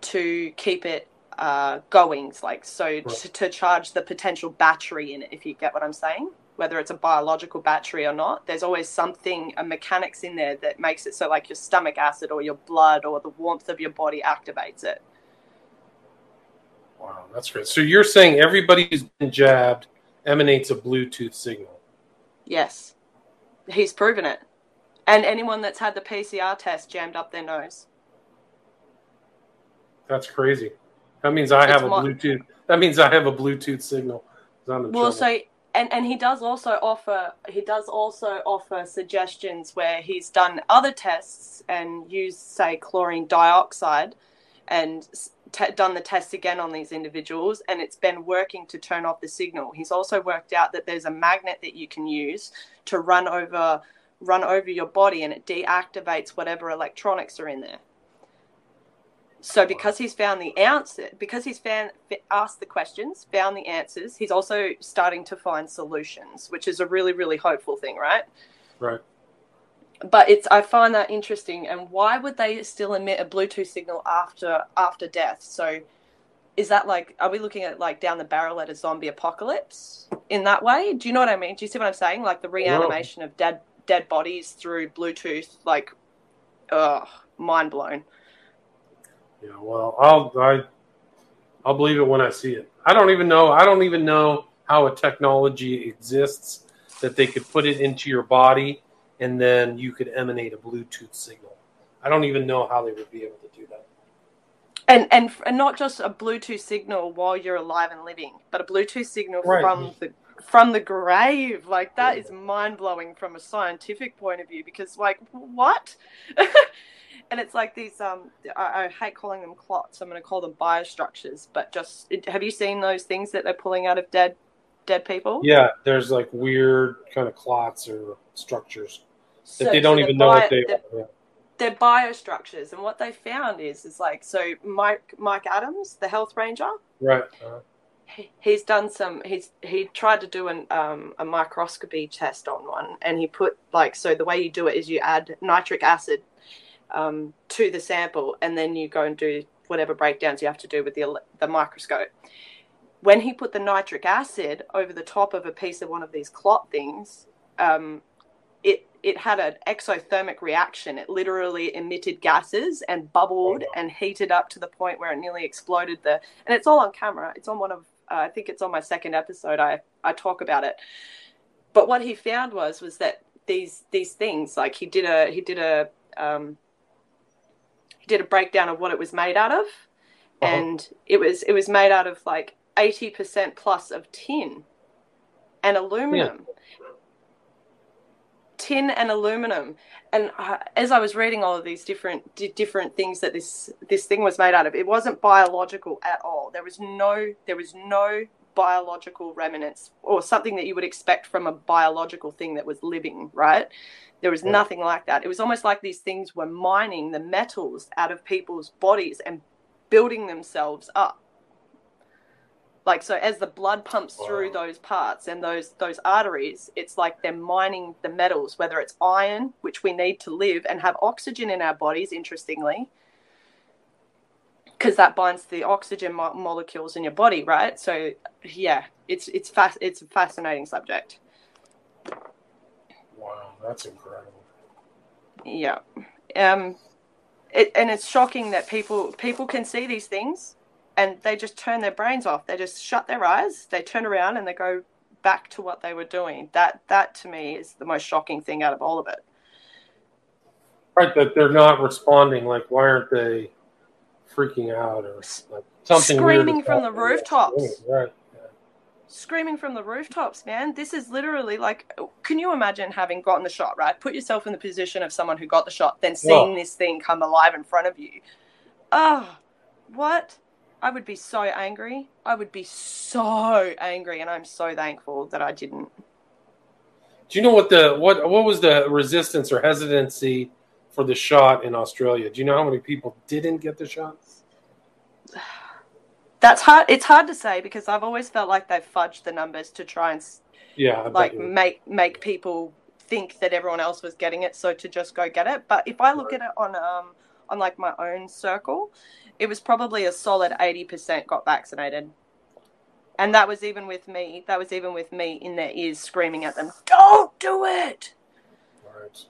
to keep it uh, going, like so
Right.
to, to charge the potential battery in it. If you get what I'm saying whether it's a biological battery or not, there's always something, a mechanics in there that makes it so like your stomach acid or your blood or the warmth of your body activates it.
Wow, that's great. So you're saying everybody who's been jabbed emanates a Bluetooth signal.
Yes. He's proven it. And anyone that's had the PCR test jammed up their nose.
That's crazy. That means I have a Bluetooth. That means I have a Bluetooth signal.
Well,
trouble.
so and and he does also offer he does also offer suggestions where he's done other tests and used say chlorine dioxide and te- done the test again on these individuals and it's been working to turn off the signal. He's also worked out that there's a magnet that you can use to run over run over your body and it deactivates whatever electronics are in there. So because he's found the answer, because he's found asked the questions, found the answers, he's also starting to find solutions, which is a really really hopeful thing, right?
right.
But it's I find that interesting. And why would they still emit a Bluetooth signal after after death? So is that like are we looking at like down the barrel at a zombie apocalypse in that way? Do you know what I mean? Do you see what I'm saying? Like the reanimation of dead dead bodies through Bluetooth, like, ugh, mind blown.
Yeah. Well, I'll I, I'll believe it when I see it. I don't even know. I don't even know how a technology exists that they could put it into your body and then you could emanate a Bluetooth signal. I don't even know how they would be able to do that.
And, and and not just a Bluetooth signal while you're alive and living, but a Bluetooth signal
Right.
from the from the grave. Like that is mind blowing from a scientific point of view because like what? [LAUGHS] and it's like these um I, I hate calling them clots. I'm going to call them biostructures. But just it, have you seen those things that they're pulling out of dead dead people?
Yeah, there's like weird kind of clots or structures that they don't
so
even
they're
know what they
they're-
are.
They're biostructures, and what they found is is like so Mike Mike Adams, the health ranger.
Right. Uh,
he- he's done some he's he tried to do an um, a microscopy test on one and he put like so the way you do it is you add nitric acid um, to the sample and then you go and do whatever breakdowns you have to do with the the microscope when he put the nitric acid over the top of a piece of one of these clot things um, it it had an exothermic reaction it literally emitted gases and bubbled and heated up to the point where it nearly exploded the and it's all on camera it's on one of uh, I think it's on my second episode. I I talk about it. But what he found was was that these these things like he did a he did a um, did a breakdown of what it was made out of,
Uh-huh.
and it was it was made out of like eighty percent plus of tin and aluminum. Tin and aluminum, and uh, as I was reading all of these different di- different things that this this thing was made out of, it wasn't biological at all. There was no there was no biological remnants or something that you would expect from a biological thing that was living, right? There was nothing like that. It was almost like these things were mining the metals out of people's bodies and building themselves up. Like so as the blood pumps wow. through those parts and those those arteries, it's like they're mining the metals, whether it's iron, which we need to live and have oxygen in our bodies, interestingly, because that binds the oxygen mo- molecules in your body, right? So yeah, it's it's fast. It's a fascinating subject.
Wow, that's incredible.
Yeah, um, it, and it's shocking that people people can see these things and they just turn their brains off. They just shut their eyes. They turn around and they go back to what they were doing. That that to me is the most shocking thing out of all of it.
Right, that they're not responding. Like, why aren't they? freaking out or like something
screaming from the rooftops.
Right.
Screaming from the rooftops, man. This is literally like, can you imagine having gotten the shot, right? Put yourself in the position of someone who got the shot, then seeing this thing come alive in front of you. Oh, what? I would be so angry. I would be so angry, and I'm so thankful that I didn't.
Do you know what the what what was the resistance or hesitancy for the shot in Australia? Do you know how many people didn't get the shot? [SIGHS] [SIGHS] [SIGHS]
That's hard. It's hard to say because I've always felt like they've fudged the numbers to try and
yeah,
like make make people think that everyone else was getting it, so to just go get it. But if I look right. at it on um on like my own circle, it was probably a solid eighty percent got vaccinated, and that was even with me. That was even with me in their ears screaming at them, "Don't do it." Right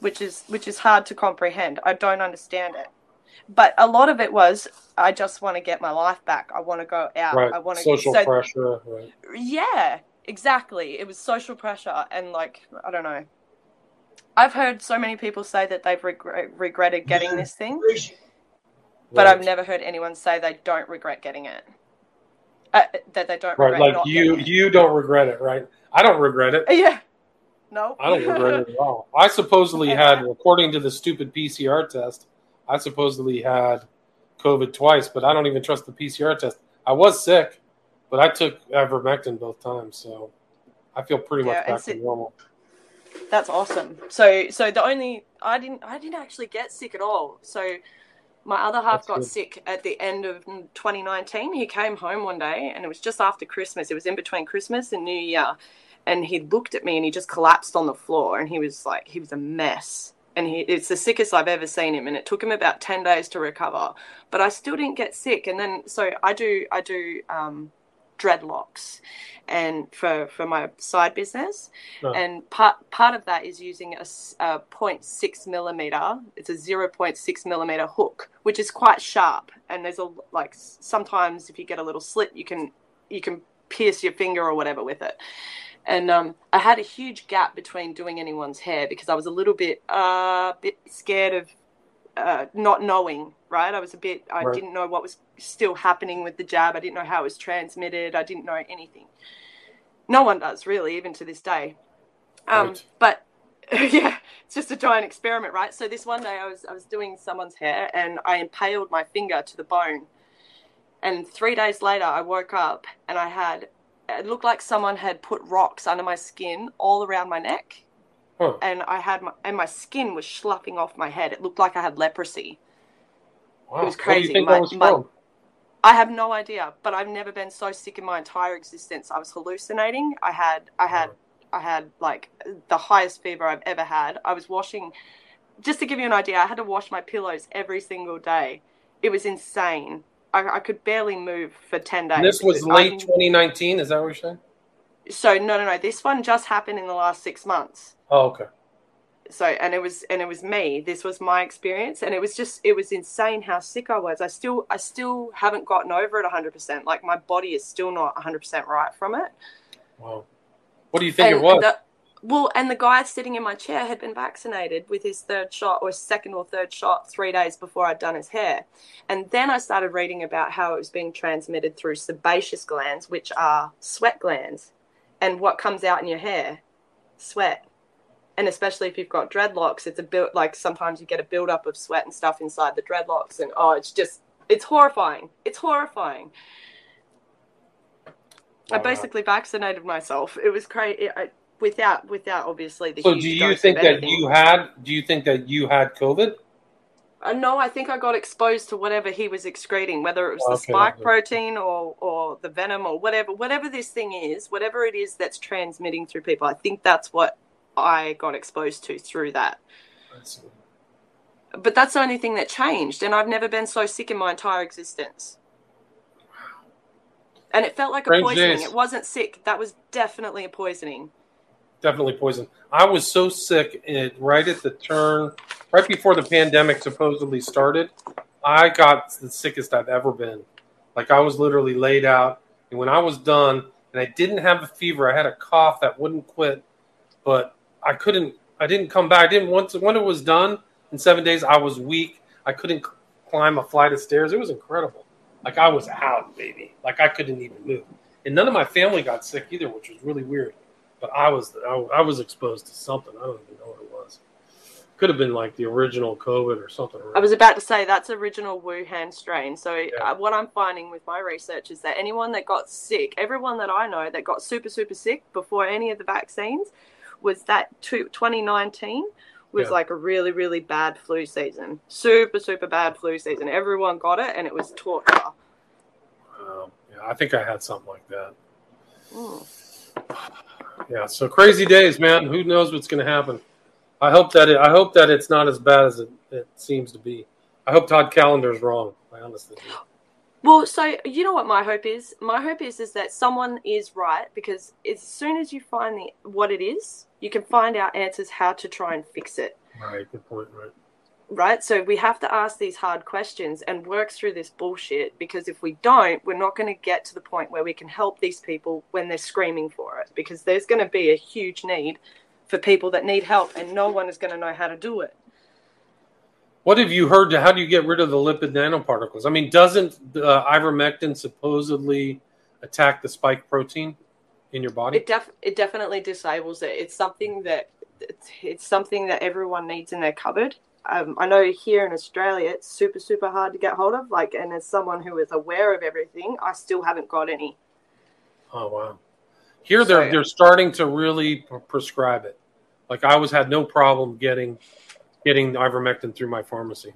which is which is hard to comprehend. I don't understand it. But a lot of it was I just want to get my life back. I want to go out.
Right.
I want
to social so, pressure. Right.
Yeah, exactly. It was social pressure and like I don't know. I've heard so many people say that they've regretted getting this thing, but right. I've never heard anyone say they don't regret getting it. Uh, that they don't
right. like you, you don't regret it, right? I don't regret it.
Yeah, no.
I don't regret it at all. I supposedly [LAUGHS] had, according to the stupid PCR test, I supposedly had COVID twice, but I don't even trust the PCR test. I was sick, but I took ivermectin both times, so I feel pretty yeah, much back to normal.
That's awesome. So, so the only I didn't I didn't actually get sick at all. So, my other half That's got good. sick at the end of 2019. He came home one day, and it was just after Christmas. It was in between Christmas and New Year, and he looked at me and he just collapsed on the floor and he was like he was a mess and he it's the sickest I've ever seen him and it took him about 10 days to recover. But I still didn't get sick and then so I do I do um, dreadlocks and for for my side business. Oh. and part part of that is using a, a 0.6 millimeter. It's a 0.6 millimeter hook which is quite sharp. And there's a like sometimes if you get a little slit you can you can pierce your finger or whatever with it and um, I had a huge gap between doing anyone's hair because I was a little bit uh, bit scared of uh, not knowing. Right, I was a bit. I right. didn't know what was still happening with the jab. I didn't know how it was transmitted. I didn't know anything. No one does really, even to this day. Um, right. But [LAUGHS] yeah, it's just a giant experiment, right? So this one day I was I was doing someone's hair and I impaled my finger to the bone. And three days later, I woke up and I had it looked like someone had put rocks under my skin all around my neck. Huh. And I had my and my skin was sloughing off my head. It looked like I had leprosy. Wow. It was crazy.
My, was my,
I have no idea, but I've never been so sick in my entire existence. I was hallucinating. I had I had I had like the highest fever I've ever had. I was washing just to give you an idea, I had to wash my pillows every single day. It was insane. I, I could barely move for 10 days.
this was late I, 2019, is that what you're saying?
So, no, no, no. This one just happened in the last six months.
Oh, okay.
So, and it was, and it was me. This was my experience, and it was just, it was insane how sick I was. I still, I still haven't gotten over it 100%. Like my body is still not 100% right from it.
Wow. What do you think and, it was? The,
well, and the guy sitting in my chair had been vaccinated with his third shot or second or third shot three days before I'd done his hair. And then I started reading about how it was being transmitted through sebaceous glands, which are sweat glands. And what comes out in your hair? Sweat. And especially if you've got dreadlocks, it's a build like sometimes you get a buildup of sweat and stuff inside the dreadlocks. And oh, it's just, it's horrifying. It's horrifying. I oh, basically vaccinated myself. It was crazy. Without, without obviously the.
So, do you think that you had? Do you think that you had COVID?
Uh, no, I think I got exposed to whatever he was excreting, whether it was the okay, spike protein or or the venom or whatever, whatever this thing is, whatever it is that's transmitting through people. I think that's what I got exposed to through that. But that's the only thing that changed, and I've never been so sick in my entire existence. And it felt like Strange a poisoning. Days. It wasn't sick. That was definitely a poisoning.
Definitely poison. I was so sick it, right at the turn, right before the pandemic supposedly started. I got the sickest I've ever been. Like I was literally laid out, and when I was done, and I didn't have a fever, I had a cough that wouldn't quit, but I couldn't. I didn't come back. I didn't once when it was done in seven days. I was weak. I couldn't climb a flight of stairs. It was incredible. Like I was out, baby. Like I couldn't even move. And none of my family got sick either, which was really weird. But I was I, I was exposed to something. I don't even know what it was. Could have been like the original COVID or something.
I was about to say that's original Wuhan strain. So yeah. uh, what I'm finding with my research is that anyone that got sick, everyone that I know that got super super sick before any of the vaccines, was that 2019 was yeah. like a really, really bad flu season. Super, super bad flu season. Everyone got it and it was torture.
Um, yeah, I think I had something like that. Mm. Yeah, so crazy days, man. Who knows what's going to happen? I hope that it, I hope that it's not as bad as it, it seems to be. I hope Todd Callender's wrong. I honestly do.
Well, so you know what my hope is? My hope is is that someone is right because as soon as you find the what it is, you can find out answers how to try and fix it.
Right, good point, right.
Right? So we have to ask these hard questions and work through this bullshit because if we don't, we're not going to get to the point where we can help these people when they're screaming for it because there's going to be a huge need for people that need help and no one is going to know how to do it.
What have you heard? How do you get rid of the lipid nanoparticles? I mean, doesn't uh, ivermectin supposedly attack the spike protein in your body?
It, def- it definitely disables it. It's something that it's, it's something that everyone needs in their cupboard. Um, I know here in Australia it's super super hard to get hold of. Like, and as someone who is aware of everything, I still haven't got any.
Oh wow! Here they're so, they're starting to really prescribe it. Like I was had no problem getting getting ivermectin through my pharmacy.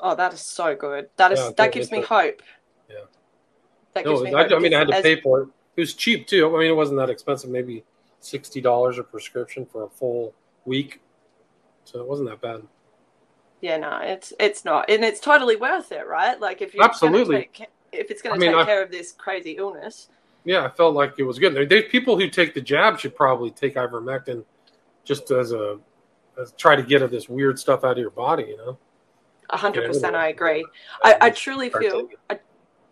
Oh, that is so good. That is yeah, that gives me hope.
Yeah. That gives no, me I, I, mean, I had to as, pay for it. It was cheap too. I mean, it wasn't that expensive. Maybe sixty dollars a prescription for a full week, so it wasn't that bad.
Yeah, no, it's it's not, and it's totally worth it, right? Like if you
absolutely,
take, if it's going to take mean, care of this crazy illness.
Yeah, I felt like it was good. There's people who take the jab should probably take ivermectin just as a try to get at this weird stuff out of your body, you know.
A hundred percent, I agree. I, I truly feel, I,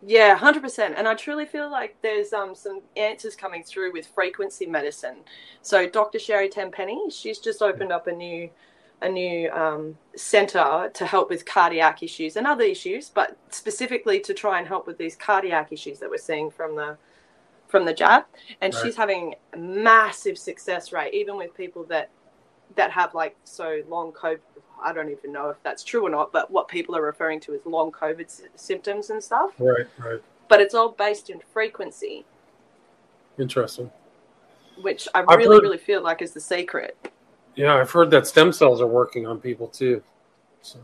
yeah, hundred percent, and I truly feel like there's um some answers coming through with frequency medicine. So Dr. Sherry Tenpenny, she's just opened up a new a new um, center to help with cardiac issues and other issues, but specifically to try and help with these cardiac issues that we're seeing from the from the jab. And right. she's having massive success rate, even with people that that have like so long COVID. I don't even know if that's true or not, but what people are referring to as long COVID s- symptoms and stuff.
Right, right.
But it's all based in frequency.
Interesting.
Which I I've really, heard, really feel like is the secret.
Yeah, I've heard that stem cells are working on people too. So.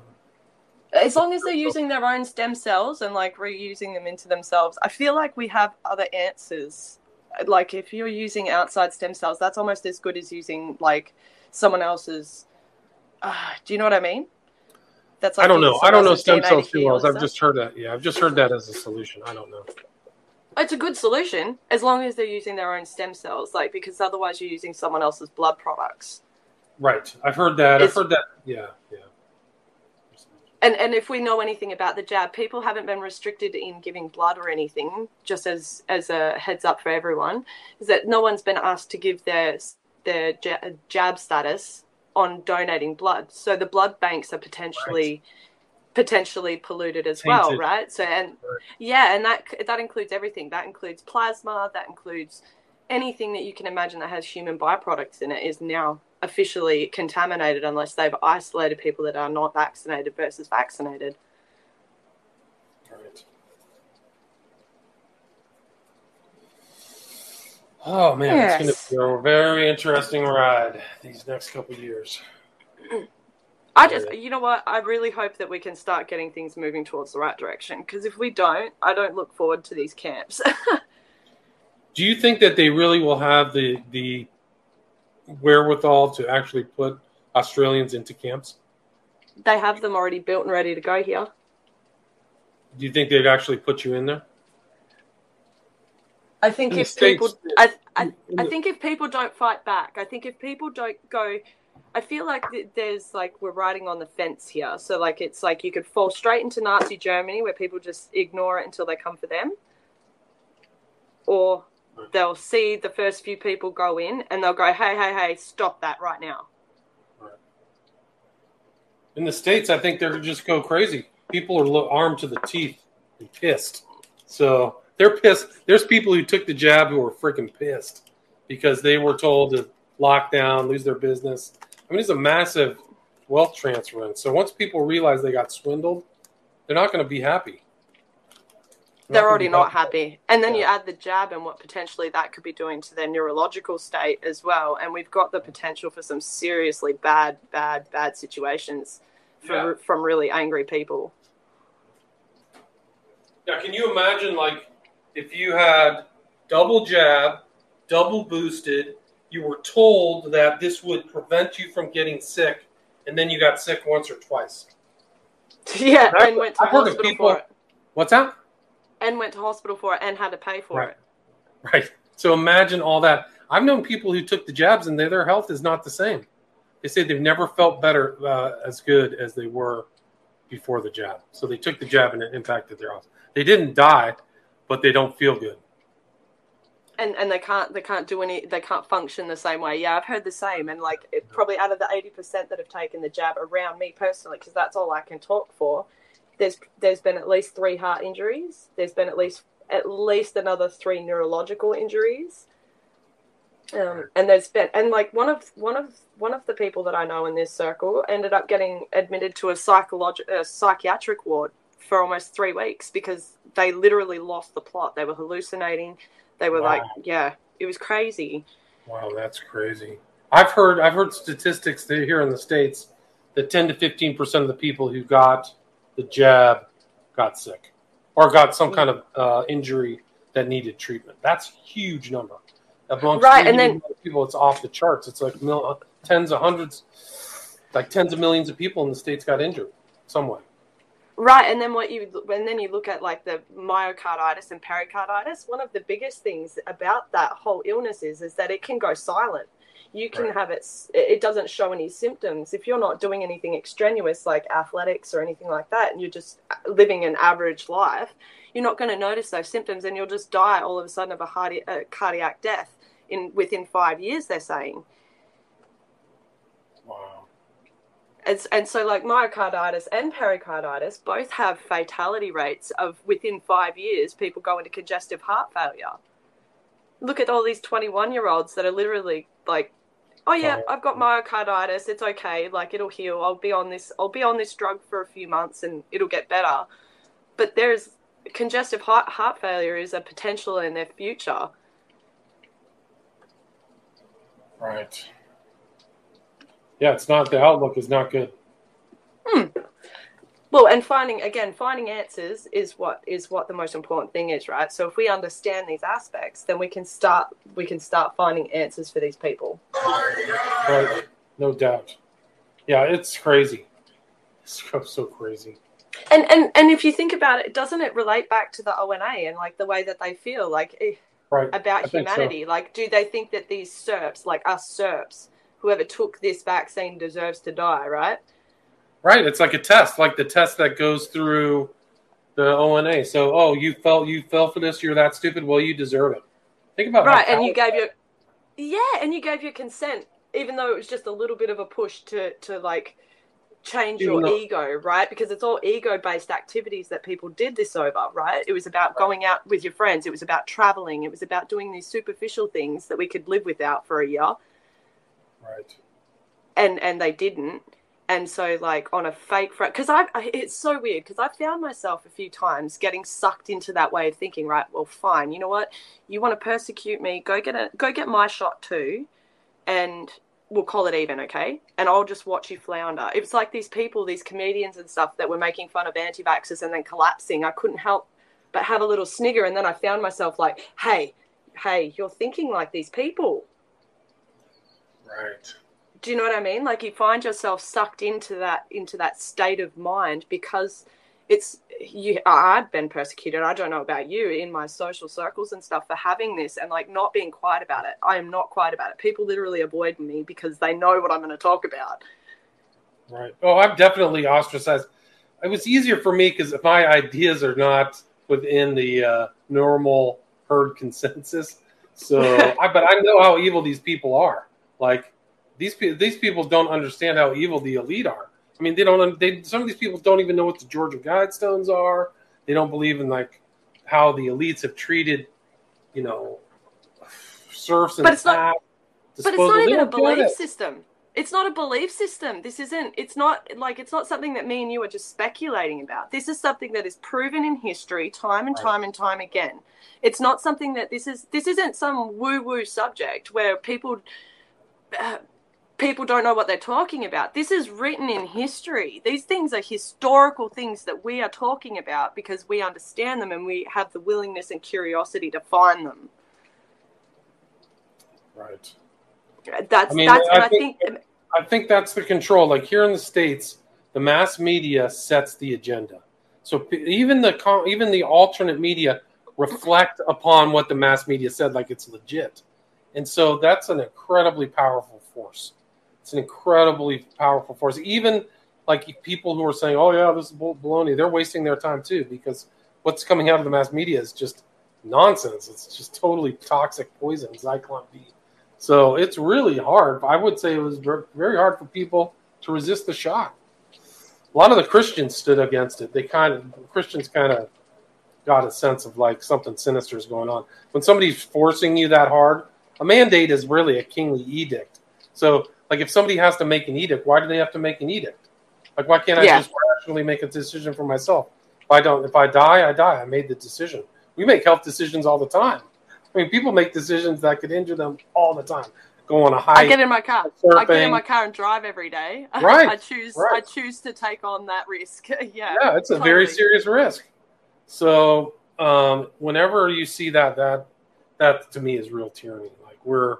As long as they're using their own stem cells and like reusing them into themselves, I feel like we have other answers. Like if you're using outside stem cells, that's almost as good as using like someone else's. Uh, do you know what I mean?
That's like I don't know. I don't know stem cells too well. I've just heard that. Yeah, I've just heard that as a solution. I don't know.
It's a good solution as long as they're using their own stem cells, like because otherwise you're using someone else's blood products.
Right. I've heard that. It's, I've heard that. Yeah. Yeah.
And and if we know anything about the jab, people haven't been restricted in giving blood or anything. Just as as a heads up for everyone, is that no one's been asked to give their their jab status on donating blood. So the blood banks are potentially right. potentially polluted as Tainted. well, right? So and right. yeah, and that that includes everything. That includes plasma. That includes anything that you can imagine that has human byproducts in it is now officially contaminated unless they've isolated people that are not vaccinated versus vaccinated.
Oh man,
Yes.
it's going to be a very interesting ride these next couple of years.
I just, you know what? I really hope that we can start getting things moving towards the right direction. Because if we don't, I don't look forward to these camps. [LAUGHS]
Do you think that they really will have the the wherewithal to actually put Australians into camps?
they have them already built and ready to go here.
Do you think they'd actually put you in there?
I think
In the
if people, I, I, I think if people don't fight back, I think if people don't go, I feel like there's like we're riding on the fence here. So like it's like you could fall straight into Nazi Germany where people just ignore it until they come for them, or they'll see the first few people go in and they'll go, hey, hey, hey, stop that right now.
In the states, I think they're just go crazy. People are armed to the teeth and pissed. So they're pissed. There's people who took the jab who are freaking pissed because they were told to lock down, lose their business. I mean, it's a massive wealth transfer. And so once people realize they got swindled, they're not going to be happy.
They're already not
happy.
happy. And then you add the jab and what potentially that could be doing to their neurological state as well. And we've got the potential for some seriously bad, bad, bad situations for,
Yeah.
from really angry people.
Now, can you imagine, like, if you had double jab, double boosted, you were told that this would prevent you from getting sick, and then you got sick once or twice? [LAUGHS]
yeah,
I've-
and went to
I've heard of
hospital
people-
for it.
What's that?
And went to hospital for it and had to pay for
Right.
it.
Right. So imagine all that. I've known people who took the jabs, and their their health is not the same. They say they've never felt better uh, as good as they were before the jab. So they took the jab, and it impacted their health. They didn't die, but they don't feel good.
And and they can't they can't do any they can't function the same way. Yeah, I've heard the same. And like it, probably out of the eighty percent that have taken the jab around me personally, because that's all I can talk for. There's there's been at least three heart injuries. There's been at least at least another three neurological injuries. Um, and there's been and like one of one of one of the people that I know in this circle ended up getting admitted to a psychological psychiatric ward for almost three weeks because they literally lost the plot. They were hallucinating. They were
Wow.
like, yeah, it was crazy.
Wow, that's crazy. I've heard I've heard statistics here in the states that ten to fifteen percent of the people who got the jab got sick or got some kind of uh, injury that needed treatment. That's a huge number. Amongst
Right, and
of people, it's off the charts. It's like mil- tens of hundreds, like tens of millions of people in the states got injured some way.
Right, and then what you and then you look at like the myocarditis and pericarditis. One of the biggest things about that whole illness is is that it can go silent. You can
Right.
have it. It doesn't show any symptoms if you're not doing anything extraneous like athletics or anything like that, and you're just uh, living an average life. You're not going to notice those symptoms, and you'll just die all of a sudden of a, heart, a uh, cardiac death in within five years. They're saying.
Wow.
And, and so, like myocarditis and pericarditis both have fatality rates of within five years, people go into congestive heart failure. Look at all these 21 year olds that are literally like, oh, yeah. I've got myocarditis. It's okay. Like, it'll heal. I'll be on this, I'll be on this drug for a few months and it'll get better. But there's congestive heart, heart failure is a potential in their future.
Right. Yeah, it's not the outlook is not good. Hmm.
Well, and finding again, finding answers is what is what the most important thing is, right? So if we understand these aspects, then we can start we can start finding answers for these people.
Right. No doubt. Yeah, it's crazy. It's so- so crazy.
And and and if you think about it, doesn't it relate back to the ONA and like the way that they feel like eh,
Right.
about
I think so.
humanity? Like, do they think that these serps, like us serps, whoever took this vaccine deserves to die, right?
Right. It's like a test, like the test that goes through the ONA. So, oh, you fell, you fell for this. You're that stupid. Well, you deserve it. Think about
right and you gave your yeah and you gave your consent even though it was just a little bit of a push to to like change
Even
your
though-
ego right because it's all ego based activities that people did this over right it was about going out with your friends it was about traveling it was about doing these superficial things that we could live without for a year
Right.
and and they didn't and so like on a fake front because I, it's so weird because I found myself a few times getting sucked into that way of thinking right well fine you know what? You want to persecute me go get a go get my shot too and we'll call it even okay? And I'll just watch you flounder. It's like these people these comedians and stuff that were making fun of anti-vaxxers and then collapsing. I couldn't help but have a little snigger and then I found myself like hey hey you're thinking like these people.
Right
do you know what I mean? Like you find yourself sucked into that into that state of mind because it's you I've been persecuted. I don't know about you in my social circles and stuff for having this and like not being quiet about it. I am not quiet about it. People literally avoid me because they know what I'm going to talk about.
Right. Oh, I'm definitely ostracized. It was easier for me because if my ideas are not within the uh, normal herd consensus. So, [LAUGHS] I, but I know how evil these people are. Like, these these people don't understand how evil the elite are. I mean, they don't. They some of these people don't even know what the Georgia Guidestones are. They don't believe in like how the elites have treated, you know, serfs and
but it's not. But it's not even a belief system. It's not a belief system. This isn't. It's not like it's not something that me and you are just speculating about. This is something that is proven in history, time and right. time and time again. It's not something that this is. This isn't some woo woo subject where people. Uh, people don't know what they're talking about. This is written in history. These things are historical things that we are talking about because we understand them and we have the willingness and curiosity to find them.
Right.
That's I mean, that's I, think,
I think I think that's the control. Like here in the states, the mass media sets the agenda. So even the even the alternate media reflect upon what the mass media said, like it's legit, and so that's an incredibly powerful force. It's an incredibly powerful force. Even like people who are saying, "Oh yeah, this is baloney," they're wasting their time too because what's coming out of the mass media is just nonsense. It's just totally toxic poison, Zyklon B. So it's really hard. I would say it was very hard for people to resist the shock. A lot of the Christians stood against it. They kind of Christians kind of got a sense of like something sinister is going on. When somebody's forcing you that hard, a mandate is really a kingly edict. So like if somebody has to make an edict, why do they have to make an edict? Like why can't I yeah. just rationally make a decision for myself? If I don't, if I die, I die. I made the decision. We make health decisions all the time. I mean, people make decisions that could injure them all the time. Go on a hike.
I get in my car. Surfing. I get in my car and drive every day. [LAUGHS]
Right.
I choose.
Right.
I choose to take on that risk. [LAUGHS] yeah.
Yeah, it's a totally. very serious risk. So um, whenever you see that, that that to me is real tyranny. Like we're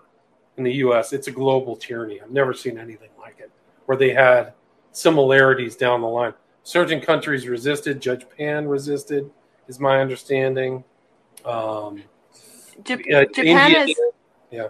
in the U.S. It's a global tyranny. I've never seen anything like it, where they had similarities down the line. Certain countries resisted. Judge Pan resisted, is my understanding. Um,
Japan India, is
yeah.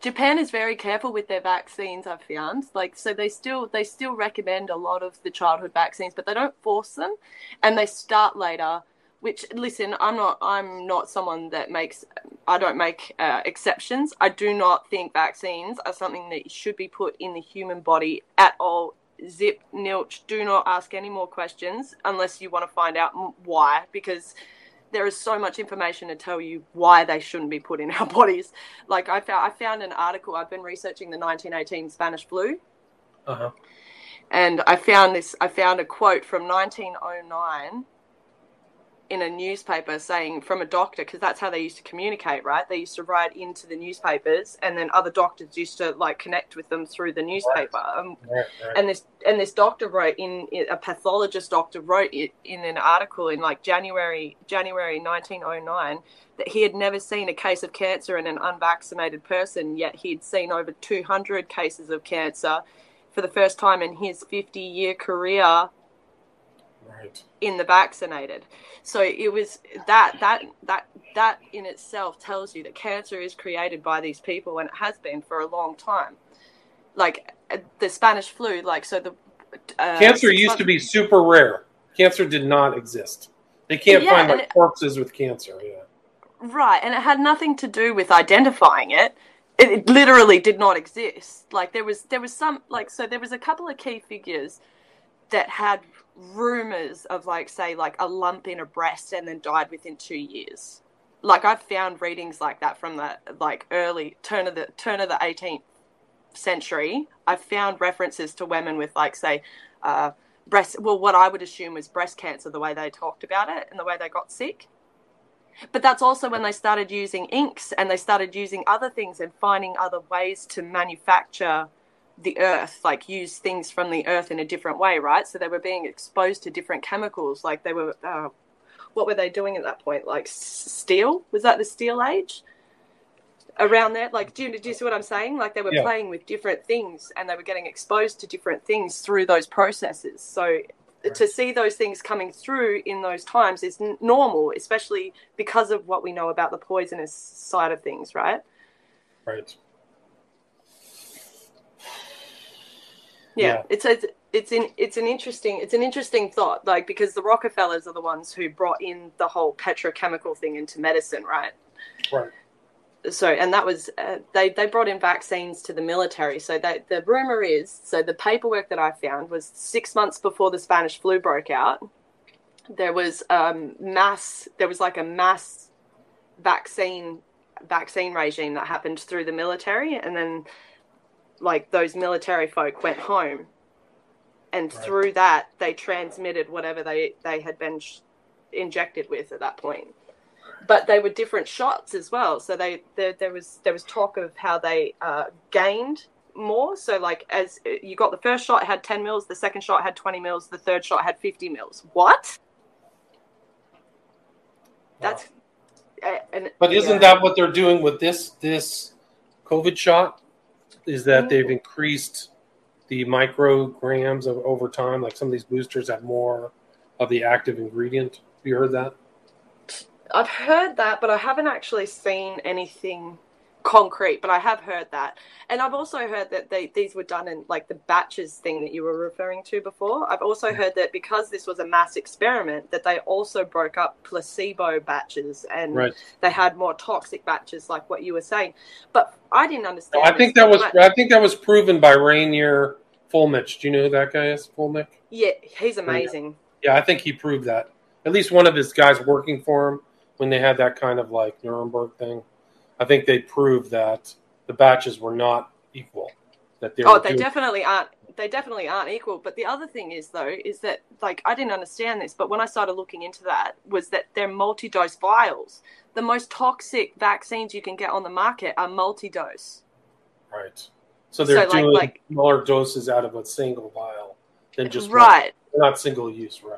Japan is very careful with their vaccines. I've found like so they still they still recommend a lot of the childhood vaccines, but they don't force them, and they start later which listen i'm not i'm not someone that makes i don't make uh, exceptions. I do not think vaccines are something that should be put in the human body at all. Zip nilch do not ask any more questions unless you want to find out why because there is so much information to tell you why they shouldn't be put in our [LAUGHS] bodies. Like i found i found an article i've been researching the 1918 spanish flu.
Uh-huh.
and i found this i found a quote from 1909 in a newspaper saying from a doctor because that's how they used to communicate right they used to write into the newspapers and then other doctors used to like connect with them through the newspaper. Um,
right, right.
and this and this doctor wrote in a pathologist doctor wrote it in an article in like january january 1909 that he had never seen a case of cancer in an unvaccinated person yet he'd seen over 200 cases of cancer for the first time in his 50 year career
right.
in the vaccinated. So it was that that that that in itself tells you that cancer is created by these people and it has been for a long time. Like uh, the Spanish flu, like so the
uh, cancer used to be super rare. Cancer did not exist. They can't yeah, find like it, corpses with cancer. Yeah.
Right, and it had nothing to do with identifying it. it. It literally did not exist. Like there was there was some like so there was a couple of key figures that had rumors of like say like a lump in a breast and then died within two years like i've found readings like that from the like early turn of the turn of the 18th century, I found references to women with, like, say, uh, breast, well, what I would assume was breast cancer, the way they talked about it and the way they got sick. But that's also when they started using inks and they started using other things and finding other ways to manufacture the earth, like use things from the earth in a different way, right? So they were being exposed to different chemicals. Like they were, uh, what were they doing at that point? Like steel? Was that the steel age? Around that, like, do you, do you see what I'm saying? Like they were yeah. playing with different things and they were getting exposed to different things through those processes. So to see those things coming through in those times is n- normal, especially because of what we know about the poisonous side of things, right?
Right.
Yeah, yeah. it's a, it's an it's an interesting it's an interesting thought, like because the Rockefellers are the ones who brought in the whole petrochemical thing into medicine, right?
Right
so and that was uh, they they brought in vaccines to the military so they, the rumor is so the paperwork that i found was six months before the spanish flu broke out there was um, mass there was like a mass vaccine vaccine regime that happened through the military and then like those military folk went home and right. through that they transmitted whatever they they had been sh- injected with at that point but they were different shots as well. So they there, there was there was talk of how they uh, gained more. So like as you got the first shot had ten mils, the second shot had twenty mils, the third shot had fifty mils. What? That's. Uh, and,
but isn't yeah. that what they're doing with this this COVID shot? Is that they've mm. increased the micrograms of over time? Like some of these boosters have more of the active ingredient. Have you heard that?
I've heard that, but I haven't actually seen anything concrete. But I have heard that, and I've also heard that they, these were done in like the batches thing that you were referring to before. I've also heard that because this was a mass experiment, that they also broke up placebo batches and right. they had more toxic batches, like what you were saying. But I didn't understand.
I think that was I think that was proven by Reiner Fuellmich. Do you know who that guy is, Fuellmich?
Yeah, he's amazing.
Yeah, I think he proved that. At least one of his guys working for him when they had that kind of like Nuremberg thing. I think they proved that the batches were not equal. That
they oh, they doing- definitely aren't. They definitely aren't equal. But the other thing is though is that like I didn't understand this, but when I started looking into that, was that they're multi-dose vials. The most toxic vaccines you can get on the market are multi-dose.
Right. So they're so, doing like, smaller doses out of a single vial than just
right.
One. not single use, right?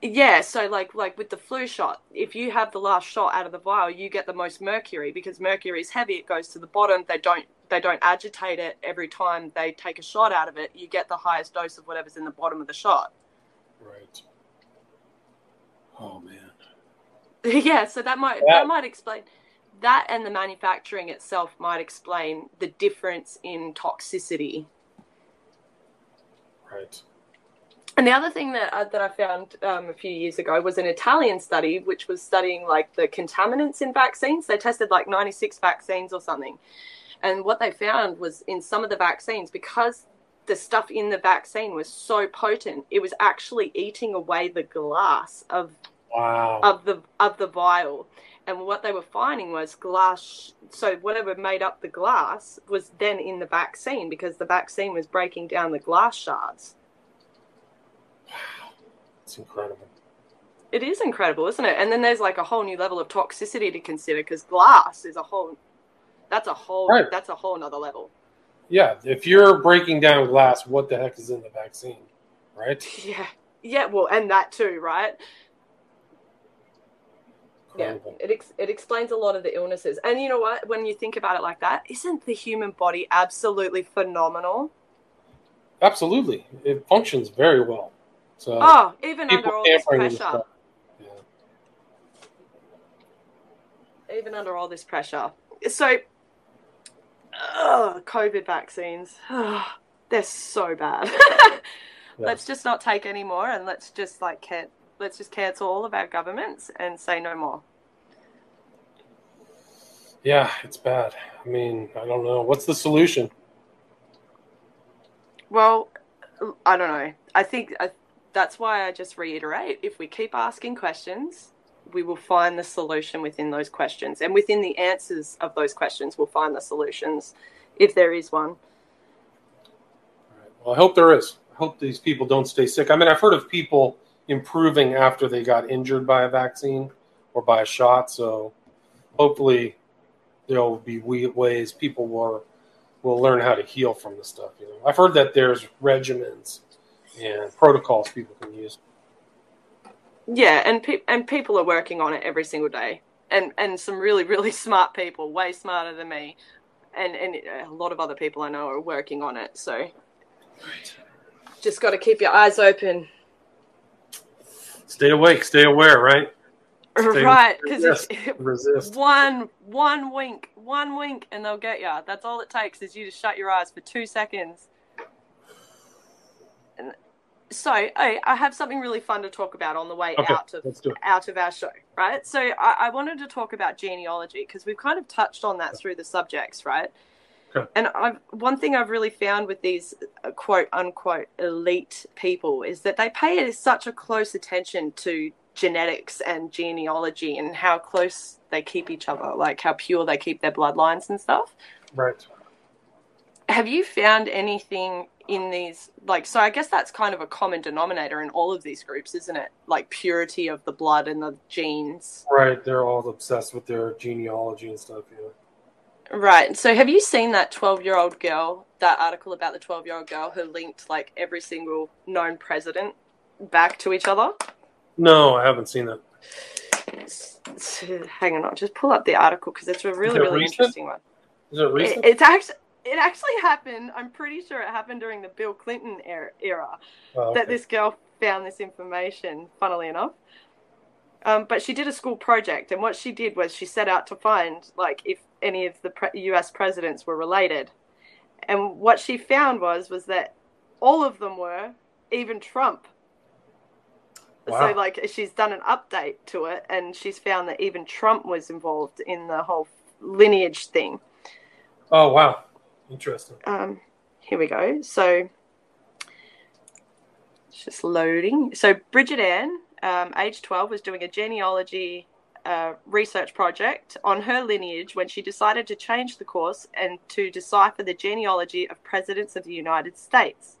Yeah, so like like with the flu shot, if you have the last shot out of the vial, you get the most mercury because mercury is heavy. It goes to the bottom. They don't they don't agitate it every time they take a shot out of it. You get the highest dose of whatever's in the bottom of the shot.
Right. Oh man. [LAUGHS]
yeah, so that might that, that might explain that and the manufacturing itself might explain the difference in toxicity.
Right.
And the other thing that uh, that I found um, a few years ago was an Italian study, which was studying like the contaminants in vaccines. They tested like 96 vaccines or something, and what they found was in some of the vaccines, because the stuff in the vaccine was so potent, it was actually eating away the glass of
wow.
of the of the vial. And what they were finding was glass. So whatever made up the glass was then in the vaccine because the vaccine was breaking down the glass shards.
Wow, it's incredible.
It is incredible, isn't it? And then there's like a whole new level of toxicity to consider because glass is a whole. That's a whole. Right. That's a whole another level.
Yeah, if you're breaking down glass, what the heck is in the vaccine, right? [LAUGHS]
Yeah, yeah. Well, and that too, right? Incredible. Yeah, it ex- it explains a lot of the illnesses. And you know what? When you think about it like that, isn't the human body absolutely phenomenal?
Absolutely, it functions very well. So
oh, even under all this pressure. Yeah. Even under all this pressure. So, ugh, COVID vaccines, ugh, [SIGHS] they're so bad. [LAUGHS] yeah. Let's just not take any more, and let's just like can- let's just cancel all of our governments and say no more.
Yeah, it's bad. I mean, I don't know. What's the solution?
Well, I don't know. I think I, that's why I just reiterate if we keep asking questions, we will find the solution within those questions. And within the answers of those questions, we'll find the solutions if there is one.
Well, I hope there is. I hope these people don't stay sick. I mean, I've heard of people improving after they got injured by a vaccine or by a shot. So hopefully there'll be ways people will will learn how to heal from the stuff. You know, I've heard that there's regimens and protocols people can use.
Yeah, and pe- and people are working on it every single day, and and some really really [LAUGHS] smart people, way smarter than me, and and a lot of other people I know are working on it. So, right. just got to keep your eyes open.
Stay awake, stay aware, right?
Stay right, because [LAUGHS] resist. one one wink, one wink, and they'll get you. That's all it takes is you to shut your eyes for two seconds. So I, I have something really fun to talk about on the way
okay,
out of out of our show, right? So I, I wanted to talk about genealogy because we've kind of touched on that through the subjects, right? Okay. And I've, one thing I've really found with these uh, quote unquote elite people is that they pay such a close attention to genetics and genealogy and how close they keep each other, like how pure they keep their bloodlines and stuff.
Right.
Have you found anything in these like so I guess that's kind of a common denominator in all of these groups, isn't it? Like purity of the blood and the genes.
Right, they're all obsessed with their genealogy and stuff, yeah.
Right. So have you seen that 12-year-old girl, that article about the 12-year-old girl who linked like every single known president back to each other?
No, I haven't seen that.
Hang on, I'll just pull up the article because it's a really, really recent? interesting one.
Is it recent?
It, it's actually it actually happened. I'm pretty sure it happened during the Bill Clinton era, era oh, okay. that this girl found this information. Funnily enough, um, but she did a school project, and what she did was she set out to find like if any of the pre- U.S. presidents were related, and what she found was was that all of them were, even Trump. Wow. So like she's done an update to it, and she's found that even Trump was involved in the whole lineage thing.
Oh wow, interesting.
Um, here we go. So it's just loading. So Bridget Ann, um, age twelve, was doing a genealogy uh, research project on her lineage when she decided to change the course and to decipher the genealogy of presidents of the United States.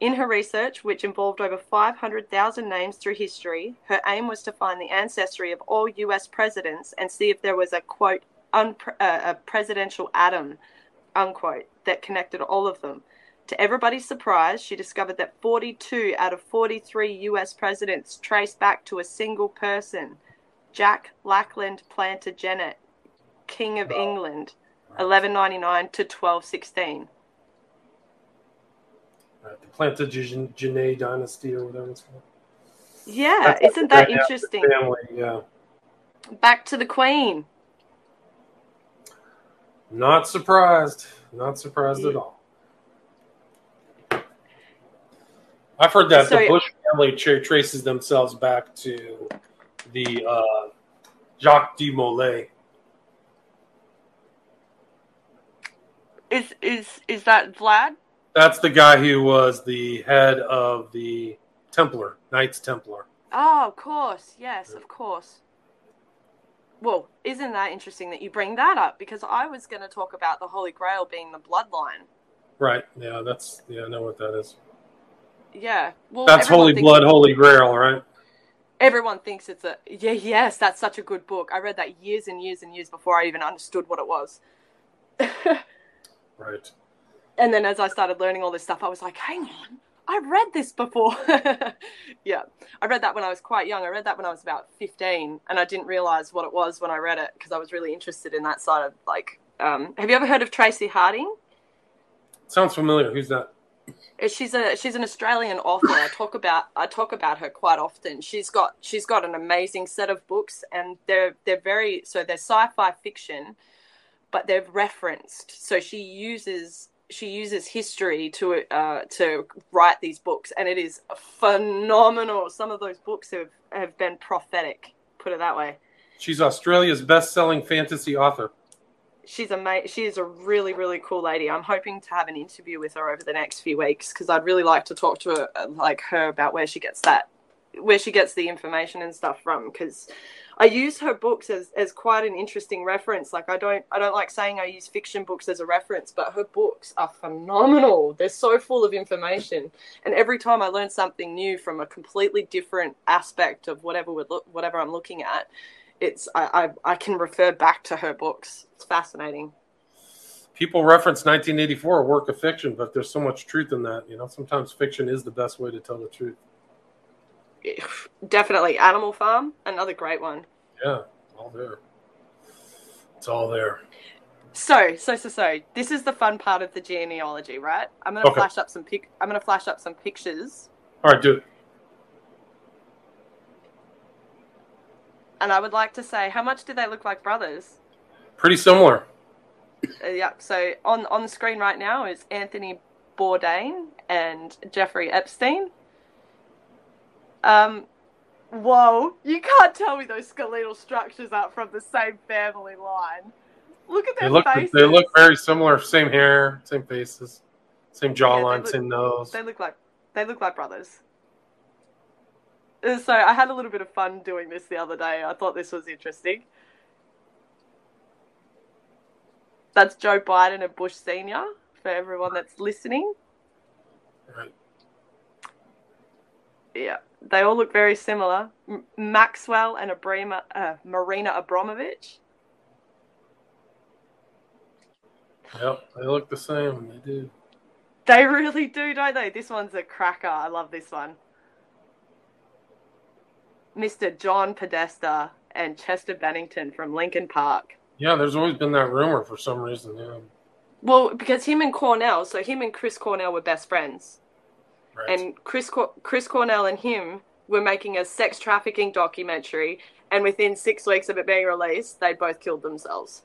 In her research, which involved over 500,000 names through history, her aim was to find the ancestry of all US presidents and see if there was a quote, unpre- uh, a presidential atom, unquote, that connected all of them. To everybody's surprise, she discovered that 42 out of 43 US presidents trace back to a single person, Jack Lackland Plantagenet, King of England, 1199 to 1216 uh,
the Plantagenet dynasty or whatever it's called.
Yeah, That's isn't that interesting?
Family, yeah.
Back to the Queen.
Not surprised. Not surprised yeah. at all. I've heard that so, the Bush family traces themselves back to the uh, Jacques de Molay.
Is is is that Vlad?
That's the guy who was the head of the Templar, Knights Templar.
Oh, of course. Yes, of course. Well, isn't that interesting that you bring that up? Because I was going to talk about the Holy Grail being the bloodline.
Right. Yeah, that's yeah, I know what that is.
Yeah.
Well, that's Holy Blood, Holy Grail, right?
Everyone thinks it's a yeah. Yes, that's such a good book. I read that years and years and years before I even understood what it was. [LAUGHS]
right
and then as I started learning all this stuff, I was like, hang on, I read this before. [LAUGHS] yeah, I read that when I was quite young. I read that when I was about 15, and I didn't realize what it was when I read it because I was really interested in that side of like. Um, have you ever heard of Traci Harding?
Sounds familiar. Who's that?
Uh, she's a she's an Australian author. I talk about I talk about her quite often. She's got she's got an amazing set of books, and they're they're very so they're sci-fi fiction, but they're referenced. So she uses she uses history to uh, to write these books, and it is phenomenal. Some of those books have have been prophetic. Put it that way.
She's Australia's best-selling fantasy author.
She's a she is a really really cool lady. I'm hoping to have an interview with her over the next few weeks because I'd really like to talk to her like her about where she gets that where she gets the information and stuff from because I use her books as, as quite an interesting reference. Like I don't I don't like saying I use fiction books as a reference, but her books are phenomenal. They're so full of information, and every time I learn something new from a completely different aspect of whatever whatever I'm looking at, it's I, I I can refer back to her books. It's fascinating.
People reference 1984, a work of fiction, but there's so much truth in that. You know, sometimes fiction is the best way to tell the truth. [SIGHS]
Definitely, Animal Farm, another great one.
Yeah, all there. It's all there.
So, so, so, so. This is the fun part of the genealogy, right? I'm gonna
Okay.
flash up some pic. I'm gonna flash up some pictures,
All right, do it.
and I would like to say, how much do they look like brothers?
Pretty similar.
Uh, yeah. So on on the screen right now is Anthony Bourdain and Jeffrey Epstein. Um, whoa! You can't tell me those skeletal structures aren't from the same family line. Look at
They
their
look
faces.
they look very similar. Same hair, same faces, same jawline,
look-
same nose.
They look like they look like brothers. Uh, So I had a little bit of fun doing this the other day. I thought this was interesting. That's Joe Biden and Bush Senior for everyone that's listening.
Right.
Yeah, they all look very similar. M- Maxwell and Abrima, uh, Marina Abramovich.
Yep, they look the same. They do.
They really do, don't they? This one's a cracker. I love this one. Mr. John Podesta and Chester Bennington from Linkin Park.
Yeah, there's always been that rumor for some reason. Yeah.
Well, because him and Cornell, so him and Chris Cornell were best friends.
Right.
And Chris Cor- Chris Cornell and him were making a sex trafficking documentary, and within six weeks of it being released, they both killed themselves.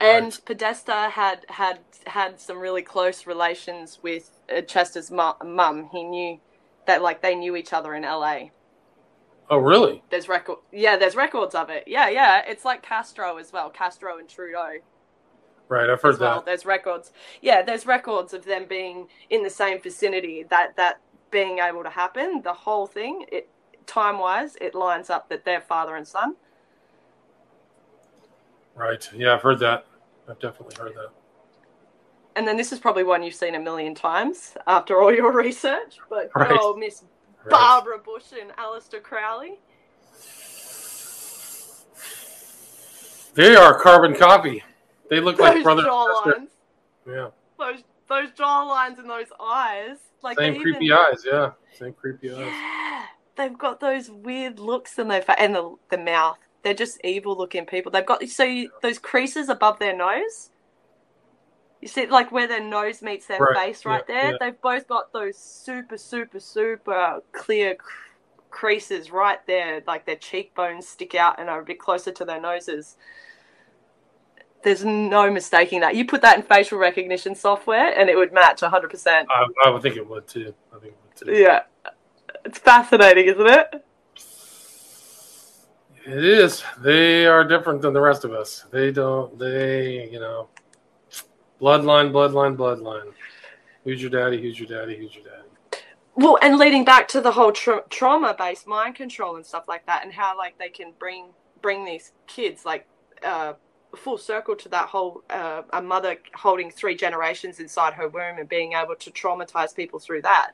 And Podesta had had had some really close relations with uh, Chester's mu- mum. He knew that like they knew each other in LA.
oh, really?
There's record, yeah, there's records of it. Yeah, yeah, it's like Castro as well, Castro and Trudeau.
Right. I've heard
well.
that.
There's records. Yeah, there's records of them being in the same vicinity. That that being able to happen. The whole thing, it time wise, it lines up that they're father and son.
Right. Yeah, I've heard that. I've definitely heard that.
And then this is probably one you've seen a million times after all your [LAUGHS] research. But
Right.
oh, Miss
Right.
Barbara Bush and Aleister Crowley.
They are carbon copy. They look like
those
brother. and
jawlines,
Yeah.
those those jawlines and those eyes, like
Same creepy
even,
eyes. Yeah. Same creepy eyes.
Yeah, they've got those weird looks in their face and the the mouth. They're just evil looking people. They've got so you, those creases above their nose. You see, like where their nose meets their
Right,
face, right
yeah,
there.
yeah.
They've both got those super, super, super clear cr- creases right there. Like their cheekbones stick out and are a bit closer to their noses. There's no mistaking that. You put that in facial recognition software, and it would match 100%.
I, I would think it would too. I think it would too.
Yeah. It's fascinating, isn't it?
It is. They are different than the rest of us. They don't. They, you know, bloodline, bloodline, bloodline. Who's your daddy? Who's your daddy? Who's your daddy?
Well, and leading back to the whole tra- trauma-based mind control and stuff like that, and how like they can bring bring these kids like uh, full circle to that whole uh, a mother holding three generations inside her womb and being able to traumatize people through that.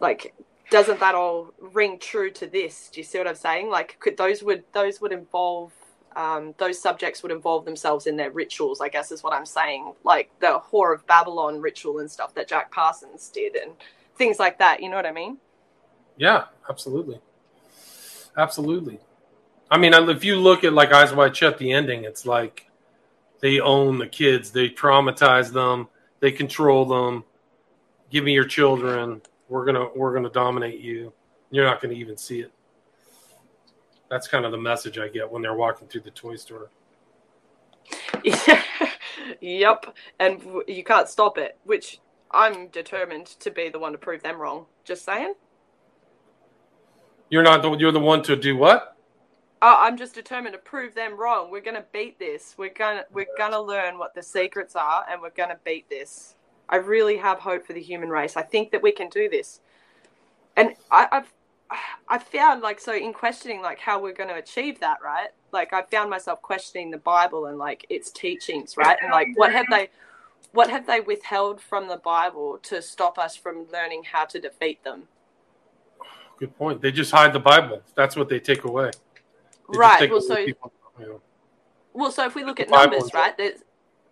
Like, doesn't that all ring true to this? Do you see what I'm saying? Like, could those would those would involve um, those subjects would involve themselves in their rituals, I guess is what I'm saying. Like the Whore of Babylon ritual and stuff that Jack Parsons did and things like that. You know what I mean?
Yeah, absolutely, absolutely. I mean, if you look at like Eyes Wide Shut, the ending, it's like they own the kids, they traumatize them, they control them. Give me your children. We're gonna we're gonna dominate you. You're not gonna even see it. That's kind of the message I get when they're walking through the toy store. [LAUGHS]
yep. And you can't stop it, which I'm determined to be the one to prove them wrong. Just saying.
You're not the you're the one to do what?
Oh, I'm just determined to prove them wrong. We're gonna beat this. We're gonna we're gonna learn what the secrets are, and we're gonna beat this. I really have hope for the human race. I think that we can do this. and I, I've I found like so in questioning like how we're going to achieve that, right? Like I found myself questioning the Bible and like its teachings, right? And like what have they what have they withheld from the Bible to stop us from learning how to defeat them?
Good point. They just hide the Bible. That's what they take away. They
right. Well, so people, you know, well, so if we look at numbers, right? There's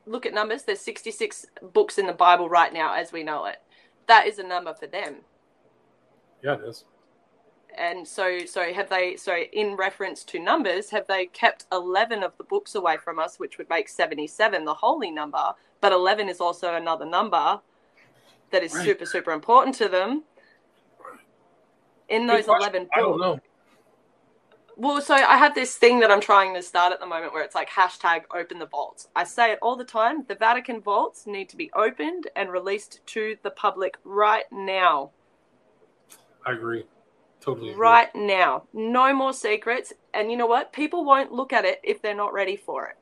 look at numbers. There's 66 books in the Bible right now, as we know it. That is a number for them.
Yeah, it is
and so so have they so in reference to numbers have they kept 11 of the books away from us which would make 77 the holy number but 11 is also another number that is right. super super important to them in those 11 books well so i have this thing that i'm trying to start at the moment where it's like hashtag open the vaults i say it all the time the vatican vaults need to be opened and released to the public right now
i agree Totally.
Agree. Right now. No more secrets. And you know what? People won't look at it if they're not ready for it.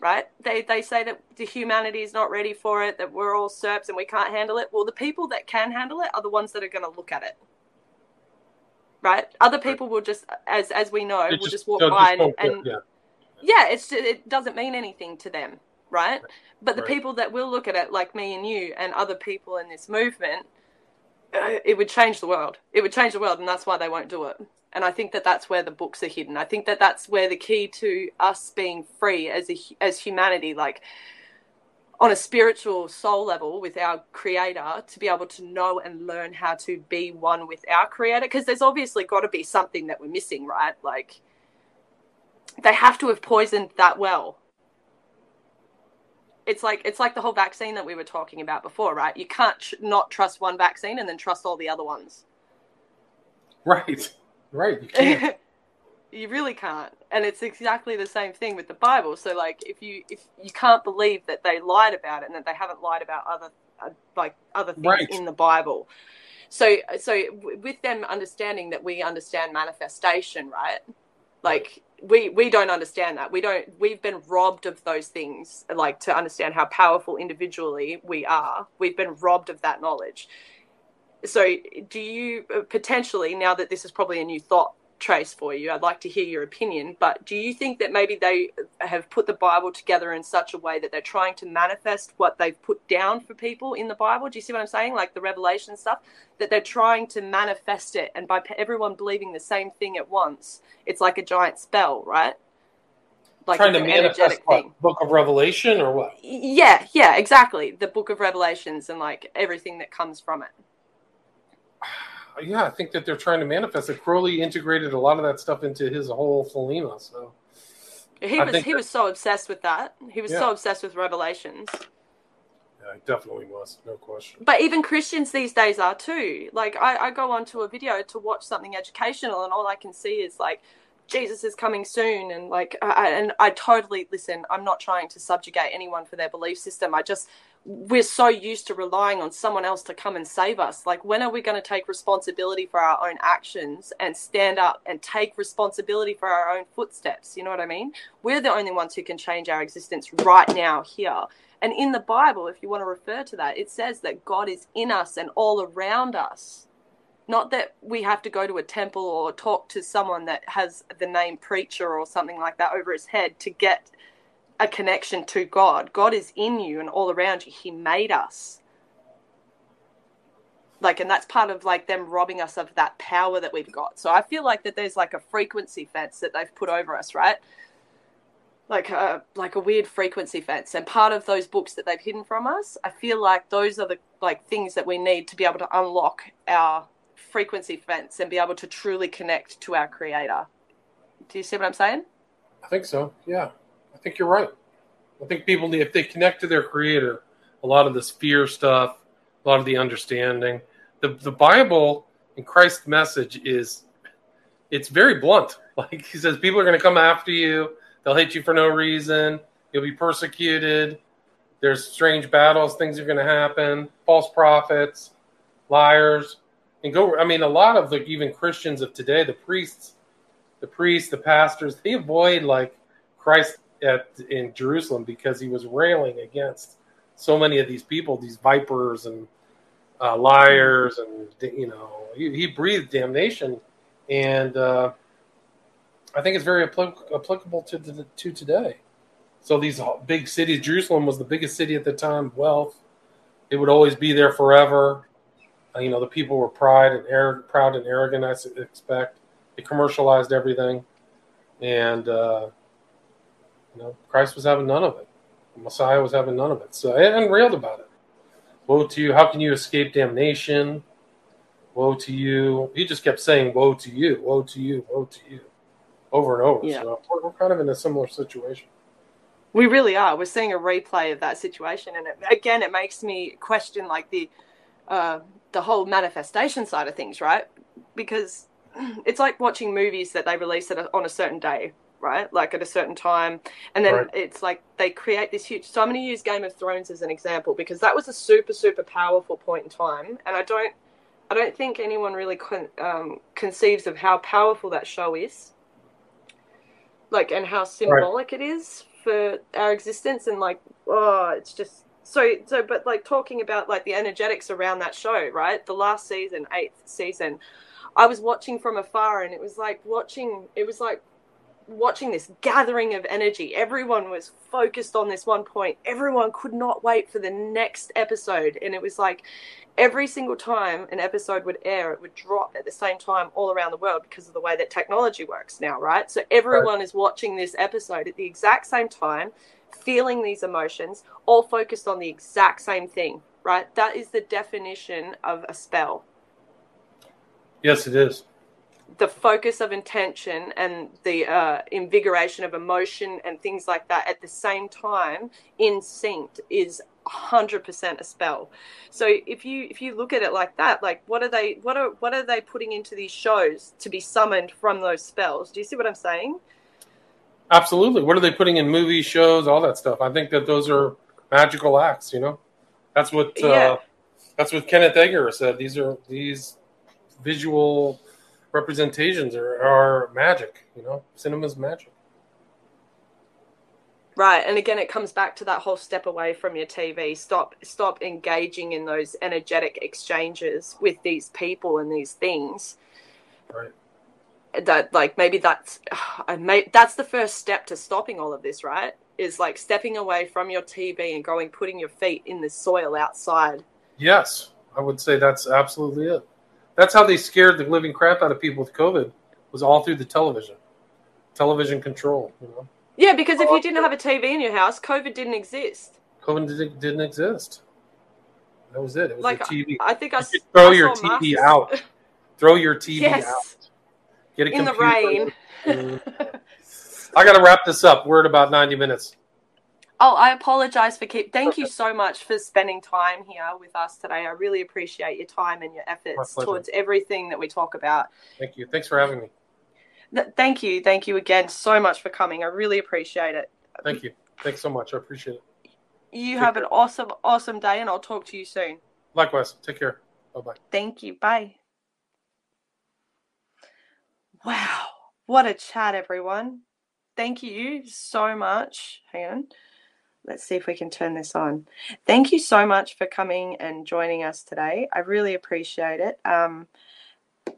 Right? They they say that the humanity is not ready for it, that we're all serps and we can't handle it. Well, the people that can handle it are the ones that are going to look at it. Right? Other people will just, as as we know, will just, just walk by just and, and yeah. yeah, it's it doesn't mean anything to them, right? But the right. people that will look at it, like me and you and other people in this movement, uh, it would change the world. It would change the world, and that's why they won't do it. And I think that that's where the books are hidden. I think that that's where the key to us being free as a, as humanity, like on a spiritual soul level with our creator, to be able to know and learn how to be one with our creator. Because there's obviously got to be something that we're missing, right? Like they have to have poisoned that well it's like it's like the whole vaccine that we were talking about before, right? You can't tr- not trust one vaccine and then trust all the other ones.
Right, right. You can't. [LAUGHS]
you really can't, and it's exactly the same thing with the Bible. So, like, if you if you can't believe that they lied about it and that they haven't lied about other uh, like other things right. in the Bible. So, so with them understanding that we understand manifestation, right? Like we we don't understand that we don't we've been robbed of those things like to understand how powerful individually we are we've been robbed of that knowledge so do you uh, potentially now that this is probably a new thought trace for you. I'd like to hear your opinion. But do you think that maybe they have put the Bible together in such a way that they're trying to manifest what they've put down for people in the Bible? Do you see what I'm saying? Like the Revelation stuff, that they're trying to manifest it, and by everyone believing the same thing at once, it's like a giant spell, right?
Like trying to manifest what, Book of Revelation or what?
Yeah, yeah, exactly. The Book of Revelations and like everything that comes from it
yeah, I think that they're trying to manifest it. Crowley integrated a lot of that stuff into his whole Thelema. So
he was he that, was so obsessed with that. He was yeah. so obsessed with Revelations.
Yeah, he definitely was, no question.
But even Christians these days are too. Like I, I go onto a video to watch something educational, and all I can see is like Jesus is coming soon, and like, I, and I totally listen. I'm not trying to subjugate anyone for their belief system. I just we're so used to relying on someone else to come and save us. Like, when are we going to take responsibility for our own actions and stand up and take responsibility for our own footsteps? You know what I mean? We're the only ones who can change our existence right now, here. And in the Bible, if you want to refer to that, it says that God is in us and all around us. Not that we have to go to a temple or talk to someone that has the name preacher or something like that over his head to get a connection to God. God is in you and all around you. He made us. Like, and that's part of like them robbing us of that power that we've got. So I feel like that there's like a frequency fence that they've put over us, right? Like a like a weird frequency fence. And part of those books that they've hidden from us, I feel like those are the like things that we need to be able to unlock our frequency fence and be able to truly connect to our creator. Do you see what I'm saying?
I think so. Yeah. I think you're right. I think people need, if they connect to their creator, a lot of this fear stuff, a lot of the understanding. The the Bible and Christ's message is it's very blunt. [LAUGHS] Like he says, people are going to come after you. They'll hate you for no reason. You'll be persecuted. There's strange battles. Things are going to happen. False prophets, liars, and go. I mean, a lot of the even Christians of today, the priests, the priests, the pastors, they avoid like Christ at in Jerusalem because he was railing against so many of these people, these vipers and uh, liars, and you know, he, he breathed damnation, and uh, I think it's very applic- applicable to, to to today. So these big cities, Jerusalem was the biggest city at the time, wealth. It would always be there forever. Uh, you know, the people were pride and air, proud and arrogant. I expect they commercialized everything, and uh, you know, Christ was having none of it. The Messiah was having none of it. So and railed about it. Woe to you! How can you escape damnation? Woe to you! He just kept saying, "Woe to you! Woe to you! Woe to you!" over and over. Yeah. So we're, we're kind of in a similar situation.
We really are. We're seeing a replay of that situation, and it, again, it makes me question like the uh, the whole manifestation side of things, right? Because [CLEARS THROAT] it's like watching movies that they release at on a certain day, right? Like at a certain time, and then right. it's like they create this huge. So I'm going to use Game of Thrones as an example because that was a super super powerful point in time, and I don't I don't think anyone really con- um, conceives of how powerful that show is, like and how symbolic right. it is for our existence and like oh it's just so so but like talking about like the energetics around that show right the last season eighth season i was watching from afar and it was like watching it was like watching this gathering of energy everyone was focused on this one point everyone could not wait for the next episode and it was like every single time an episode would air, it would drop at the same time all around the world because of the way that technology works now, right? So everyone right. is watching this episode at the exact same time, feeling these emotions, all focused on the exact same thing, right? That is the definition of a spell.
Yes, it is.
The focus of intention and the uh, invigoration of emotion and things like that at the same time in sync is 100% a spell. So if you if you look at it like that, like what are they what are what are they putting into these shows to be summoned from those spells? Do you see what I'm saying?
Absolutely. What are they putting in movies, shows, all that stuff? I think that those are magical acts, you know. That's what uh, yeah. that's what Kenneth Anger said. These are these visual representations are, are magic, you know. Cinema's magic.
Right, and again, it comes back to that whole step away from your TV. Stop, stop engaging in those energetic exchanges with these people and these things.
Right.
That like maybe that's, [SIGHS] I may, that's the first step to stopping all of this. Right, is like stepping away from your TV and going, putting your feet in the soil outside.
Yes, I would say that's absolutely it. That's how they scared the living crap out of people with COVID. Was all through the television, television control. You know.
Yeah, because if you didn't have a TV in your house, COVID didn't exist.
COVID didn't, didn't exist. That was it. It was
like,
the TV.
I think I
you throw I your TV masks. out. Throw your TV [LAUGHS] yes. out.
Get a in computer. the
rain. [LAUGHS] I got to wrap this up. We're at about ninety minutes.
Oh, I apologize for keep. Thank you so much for spending time here with us today. I really appreciate your time and your efforts towards everything that we talk about.
Thank you. Thanks for having me.
Thank you. Thank you again so much for coming. I really appreciate it.
Thank you. Thanks so much. I appreciate it.
You Take have care. an awesome, awesome day, and I'll talk to you soon.
Likewise. Take care. Bye bye.
Thank you. Bye. Wow. What a chat, everyone. Thank you so much. Hang on. Let's see if we can turn this on. Thank you so much for coming and joining us today. I really appreciate it. Um,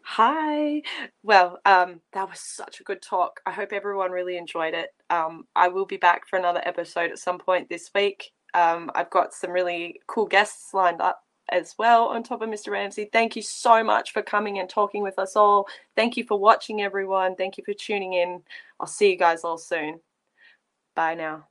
Hi. Well, um, that was such a good talk. I hope everyone really enjoyed it. Um, I will be back for another episode at some point this week. Um, I've got some really cool guests lined up as well on top of Mr. Ramsey. Thank you so much for coming and talking with us all. Thank you for watching, everyone. Thank you for tuning in. I'll see you guys all soon. Bye now.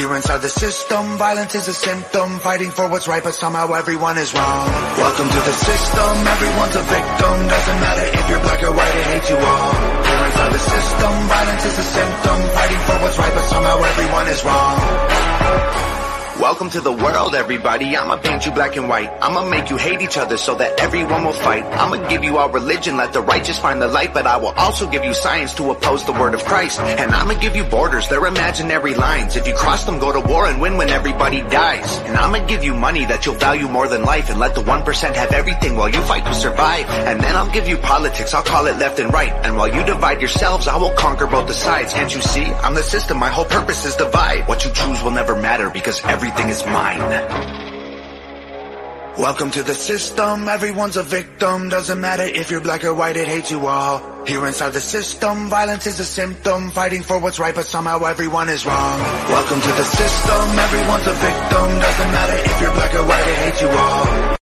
Here inside the system, violence is a symptom. Fighting for what's right, but somehow everyone is wrong. Welcome to the system, everyone's a victim. Doesn't matter if you're black or white, I hate you all. Here inside the system, violence is a symptom. Fighting for what's right, but somehow everyone is wrong Welcome to the world, everybody. I'ma paint you black and white. I'ma make you hate each other so that everyone will fight. I'ma give you our religion, let the righteous find the light, but I will also give you science to oppose the word of Christ. And I'ma give you borders, they're imaginary lines. If you cross them, go to war and win when everybody dies. And I'ma give you money that you'll value more than life and let the 1% have everything while you fight to survive. And then I'll give you politics, I'll call it left and right. And while you divide yourselves, I will conquer both the sides. Can't you see? I'm the system, my whole purpose is divide. What you choose will never matter because everything is mine. Welcome to the system, everyone's a victim. Doesn't matter if you're black or white, it hates you all. Here inside the system, violence is a symptom. Fighting for what's right, but somehow everyone is wrong. Welcome to the system, everyone's a victim. Doesn't matter if you're black or white, it hates you all